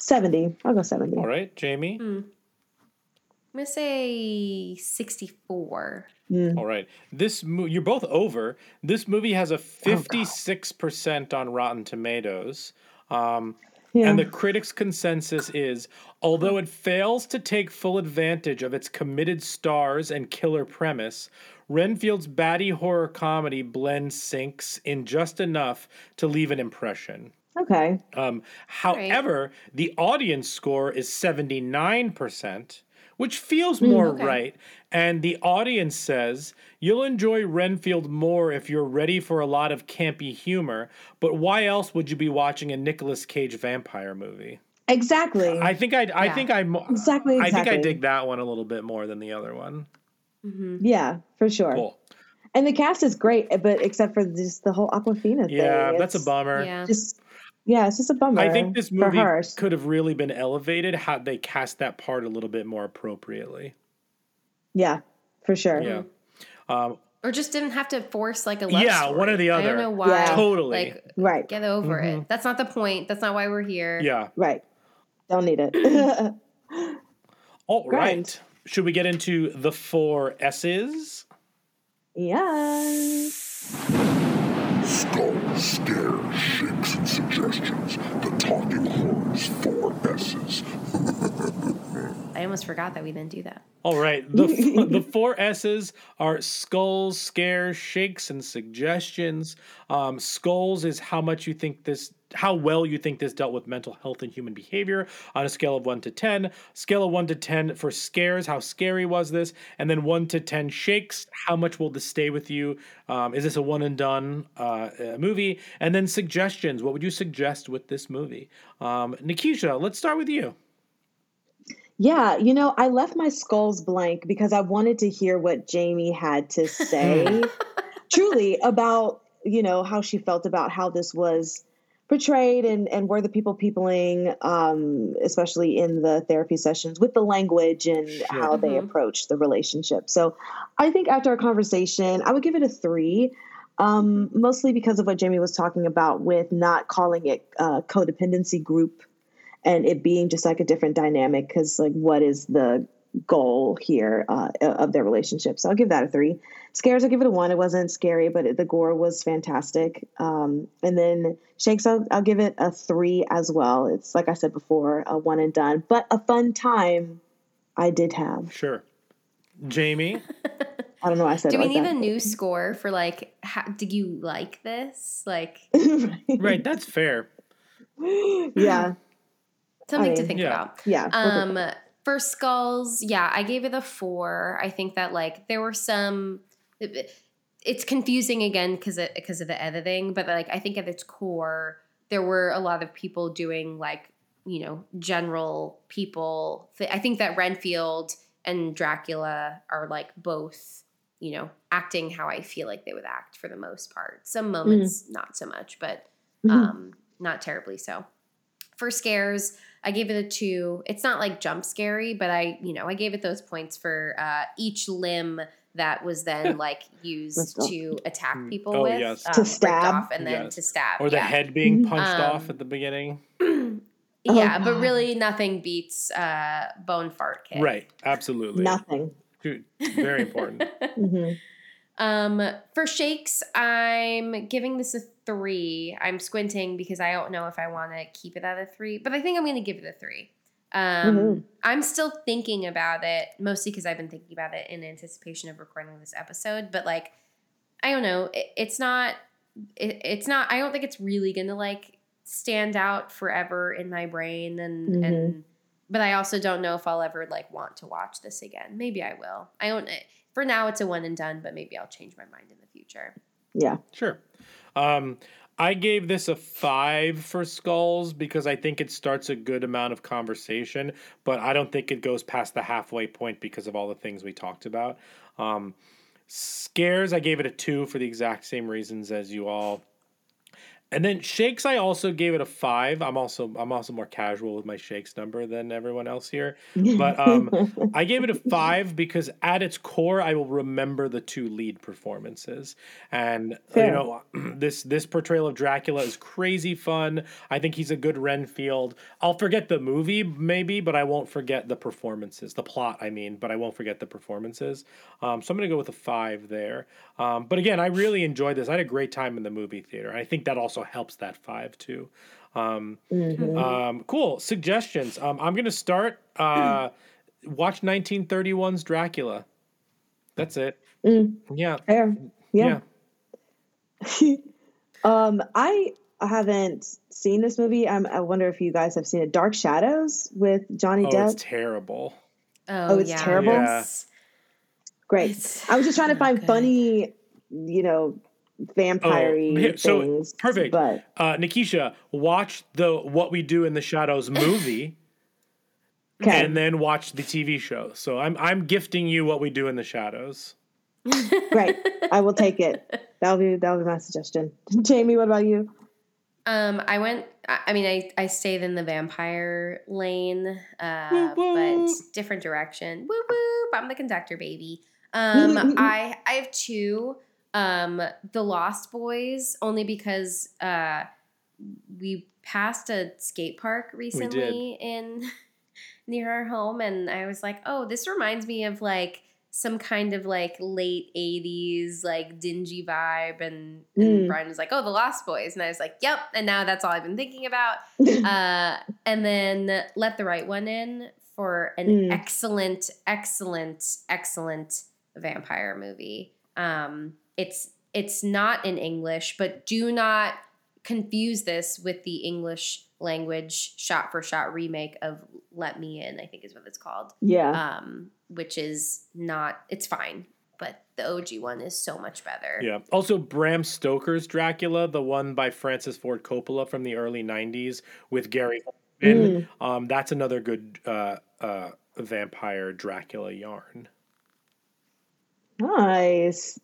seventy. I'll go seventy. All right, Jamie. I'm going to say 64. All right. This mo- you're both over. This movie has a Oh, 56% on Rotten Tomatoes. Um, Yeah. And the critics' consensus is although it fails to take full advantage of its committed stars and killer premise, Renfield's batty horror comedy blend sinks in just enough to leave an impression. Okay. Um, however, the audience score is 79%, which feels Mm, more okay. right. And the audience says you'll enjoy Renfield more if you're ready for a lot of campy humor, but why else would you be watching a Nicolas Cage vampire movie? Exactly. I think I I Yeah. think I mo- Exactly, I think I dig that one a little bit more than the other one. Yeah, for sure. Cool. And the cast is great, but except for just the whole Awkwafina thing. Yeah, that's a bummer. Yeah. Just yeah, it's just a bummer. I think this movie could have really been elevated had they cast that part a little bit more appropriately. Yeah, for sure. Yeah. Um, Or just didn't have to force like a love Yeah, story. one or the other. I don't know why. Yeah. Totally. Like, Right. get over Mhm. it. That's not the point. That's not why we're here. yeah. Right. Don't need it. All right. Grand. Should we get into the four S's? yes. Skull, scare, shakes, and suggestions. The Talking Horror, four S's. I almost forgot that we didn't do that. All right. The, the four S's are skulls, scares, shakes, and suggestions. Um, skulls is how much you think this, how well you think this dealt with mental health and human behavior on a scale of one to 10. Scale of one to 10 for scares, how scary was this? And then one to 10 shakes, how much will this stay with you? Um, is this a one and done uh, uh, movie? And then suggestions, what would you suggest with this movie? Um, Nikisha, let's start with you. Yeah, you know, I left my skulls blank because I wanted to hear what Jamie had to say truly about, you know, how she felt about how this was portrayed and, and were the people peopling, um, especially in the therapy sessions with the language and how they Mhm. approached the relationship. So I think after our conversation, I would give it a three. Um, mostly because of what Jamie was talking about with not calling it uh, codependency group and it being just like a different dynamic because like what is the goal here uh, of their relationship so i'll give that a three scares i'll give it a one it wasn't scary but it, the gore was fantastic um, and then shakes I'll, I'll give it a three as well it's like i said before a one and done but a fun time i did have Sure. Jamie? i don't know why i said Do we like need that. a new score for like? How, did you like this? Like right, that's fair. yeah something I to think yeah. about. yeah Um, for skulls, yeah, I gave it a four. I think that like there were some. it- it's confusing again because because of the editing, but like I think at its core, there were a lot of people doing like you know general people. Th- I think that Renfield and Dracula are like both you know acting how I feel like they would act for the most part. Some moments not so much, but Mhm. um, not terribly so. For scares, I gave it a two. It's not like jump scary, but I, you know, I gave it those points for uh, each limb that was then like used to attack people Oh, with, yes. um, To stab. off and then Yes. to stab, Or the yeah. head being Mhm. punched off Um, at the beginning. yeah, Oh, but really nothing beats uh, bone fart kick. Right, absolutely. nothing Dude, Very important. hmm Um, for shakes, I'm giving this a three. I'm squinting because I don't know if I want to keep it at a three, but I think I'm going to give it a three. Um, Mhm. I'm still thinking about it, mostly because I've been thinking about it in anticipation of recording this episode. But like, I don't know, it, it's not. It, it's not. I don't think it's really going to like stand out forever in my brain, and Mhm. and. But I also don't know if I'll ever like want to watch this again. Maybe I will. I don't. For now, it's a one and done, but maybe I'll change my mind in the future. yeah Sure. Um, I gave this a five for skulls because I think it starts a good amount of conversation, but I don't think it goes past the halfway point because of all the things we talked about. Um, scares, I gave it a two for the exact same reasons as you all. And then shakes, I also gave it a five. I'm also I'm also more casual with my shakes number than everyone else here. But um, I gave it a five because at its core, I will remember the two lead performances, and you know this this portrayal of Dracula is crazy fun. I think he's a good Renfield. I'll forget the movie maybe, but I won't forget the performances, the plot. I mean, but I won't forget the performances. Um, so I'm gonna go with a five there. Um, but again, I really enjoyed this. I had a great time in the movie theater. I think that also helps that five too. Um, Mhm. um, cool suggestions. Um, I'm gonna start. Uh, watch 1931's Dracula. That's it. Mm, Yeah. fair Yeah. yeah um i haven't seen this movie I'm, i wonder if you guys have seen it dark shadows with johnny Oh, depp it's terrible. Oh, it's yeah. terrible? Yeah. Great it's i was just trying to find good. funny you know vampire Oh, here- so, things perfect. but Uh, Nikisha, watch the What We Do in the Shadows movie, okay and then watch the TV show. So I'm I'm gifting you What We Do in the Shadows. great i will take it that'll be that'll be my suggestion jamie what about you Um, I went. I I mean, I I stayed in the vampire lane, uh, Whoop, whoop. but different direction. Whoop whoop! I'm the conductor, baby. Um, I I have two. Um, the Lost Boys, only because uh, we passed a skate park recently in near our home, and I was like, oh, this reminds me of like some kind of like late 80s like dingy vibe and, and Mm. Bryan was like, "Oh, the Lost Boys." And I was like, "Yep." And now that's all I've been thinking about. uh and then Let the Right One In for an Mm. excellent excellent excellent vampire movie. Um it's it's not in English, but do not confuse this with the English language shot for shot remake of Let Me In, I think is what it's called. Yeah. Um, which is not it's fine, but the OG one is so much better. Yeah. Also, Bram Stoker's Dracula, the one by Francis Ford Coppola from the early '90s with Gary Oldman. Um, that's another good uh, uh, vampire Dracula yarn. Nice.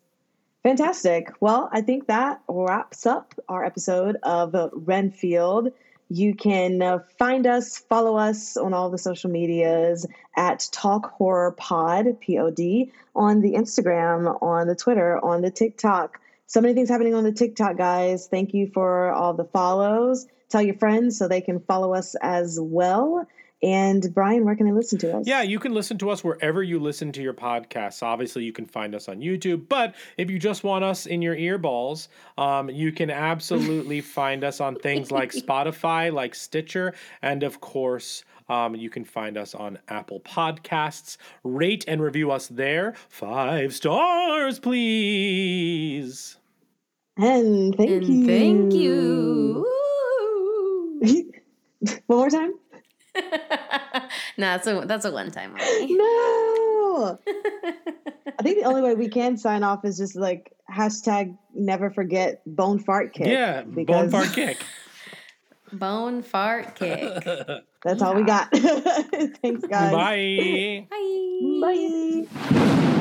Fantastic. Well, I think that wraps up our episode of Renfield. You can uh, find us, follow us on all the social medias at Talk Horror Pod, P O D, on the Instagram, on the Twitter, on the TikTok. So many things happening on the TikTok, guys. Thank you for all the follows. Tell your friends so they can follow us as well. And Bryan, where can they listen to us? Yeah, you can listen to us wherever you listen to your podcasts. Obviously, you can find us on YouTube, but if you just want us in your earballs, um, you can absolutely find us on things like Spotify, like Stitcher, and of course, um, you can find us on Apple Podcasts. Rate and review us there. Five stars, please. And thank And you. thank you. One more time. no, that's a that's a one time only. No. I think the only way we can sign off is just like hashtag never forget bone fart kick. Yeah, bone fart kick. Bone fart kick. That's all we got. Thanks, guys. Bye. Bye. Bye.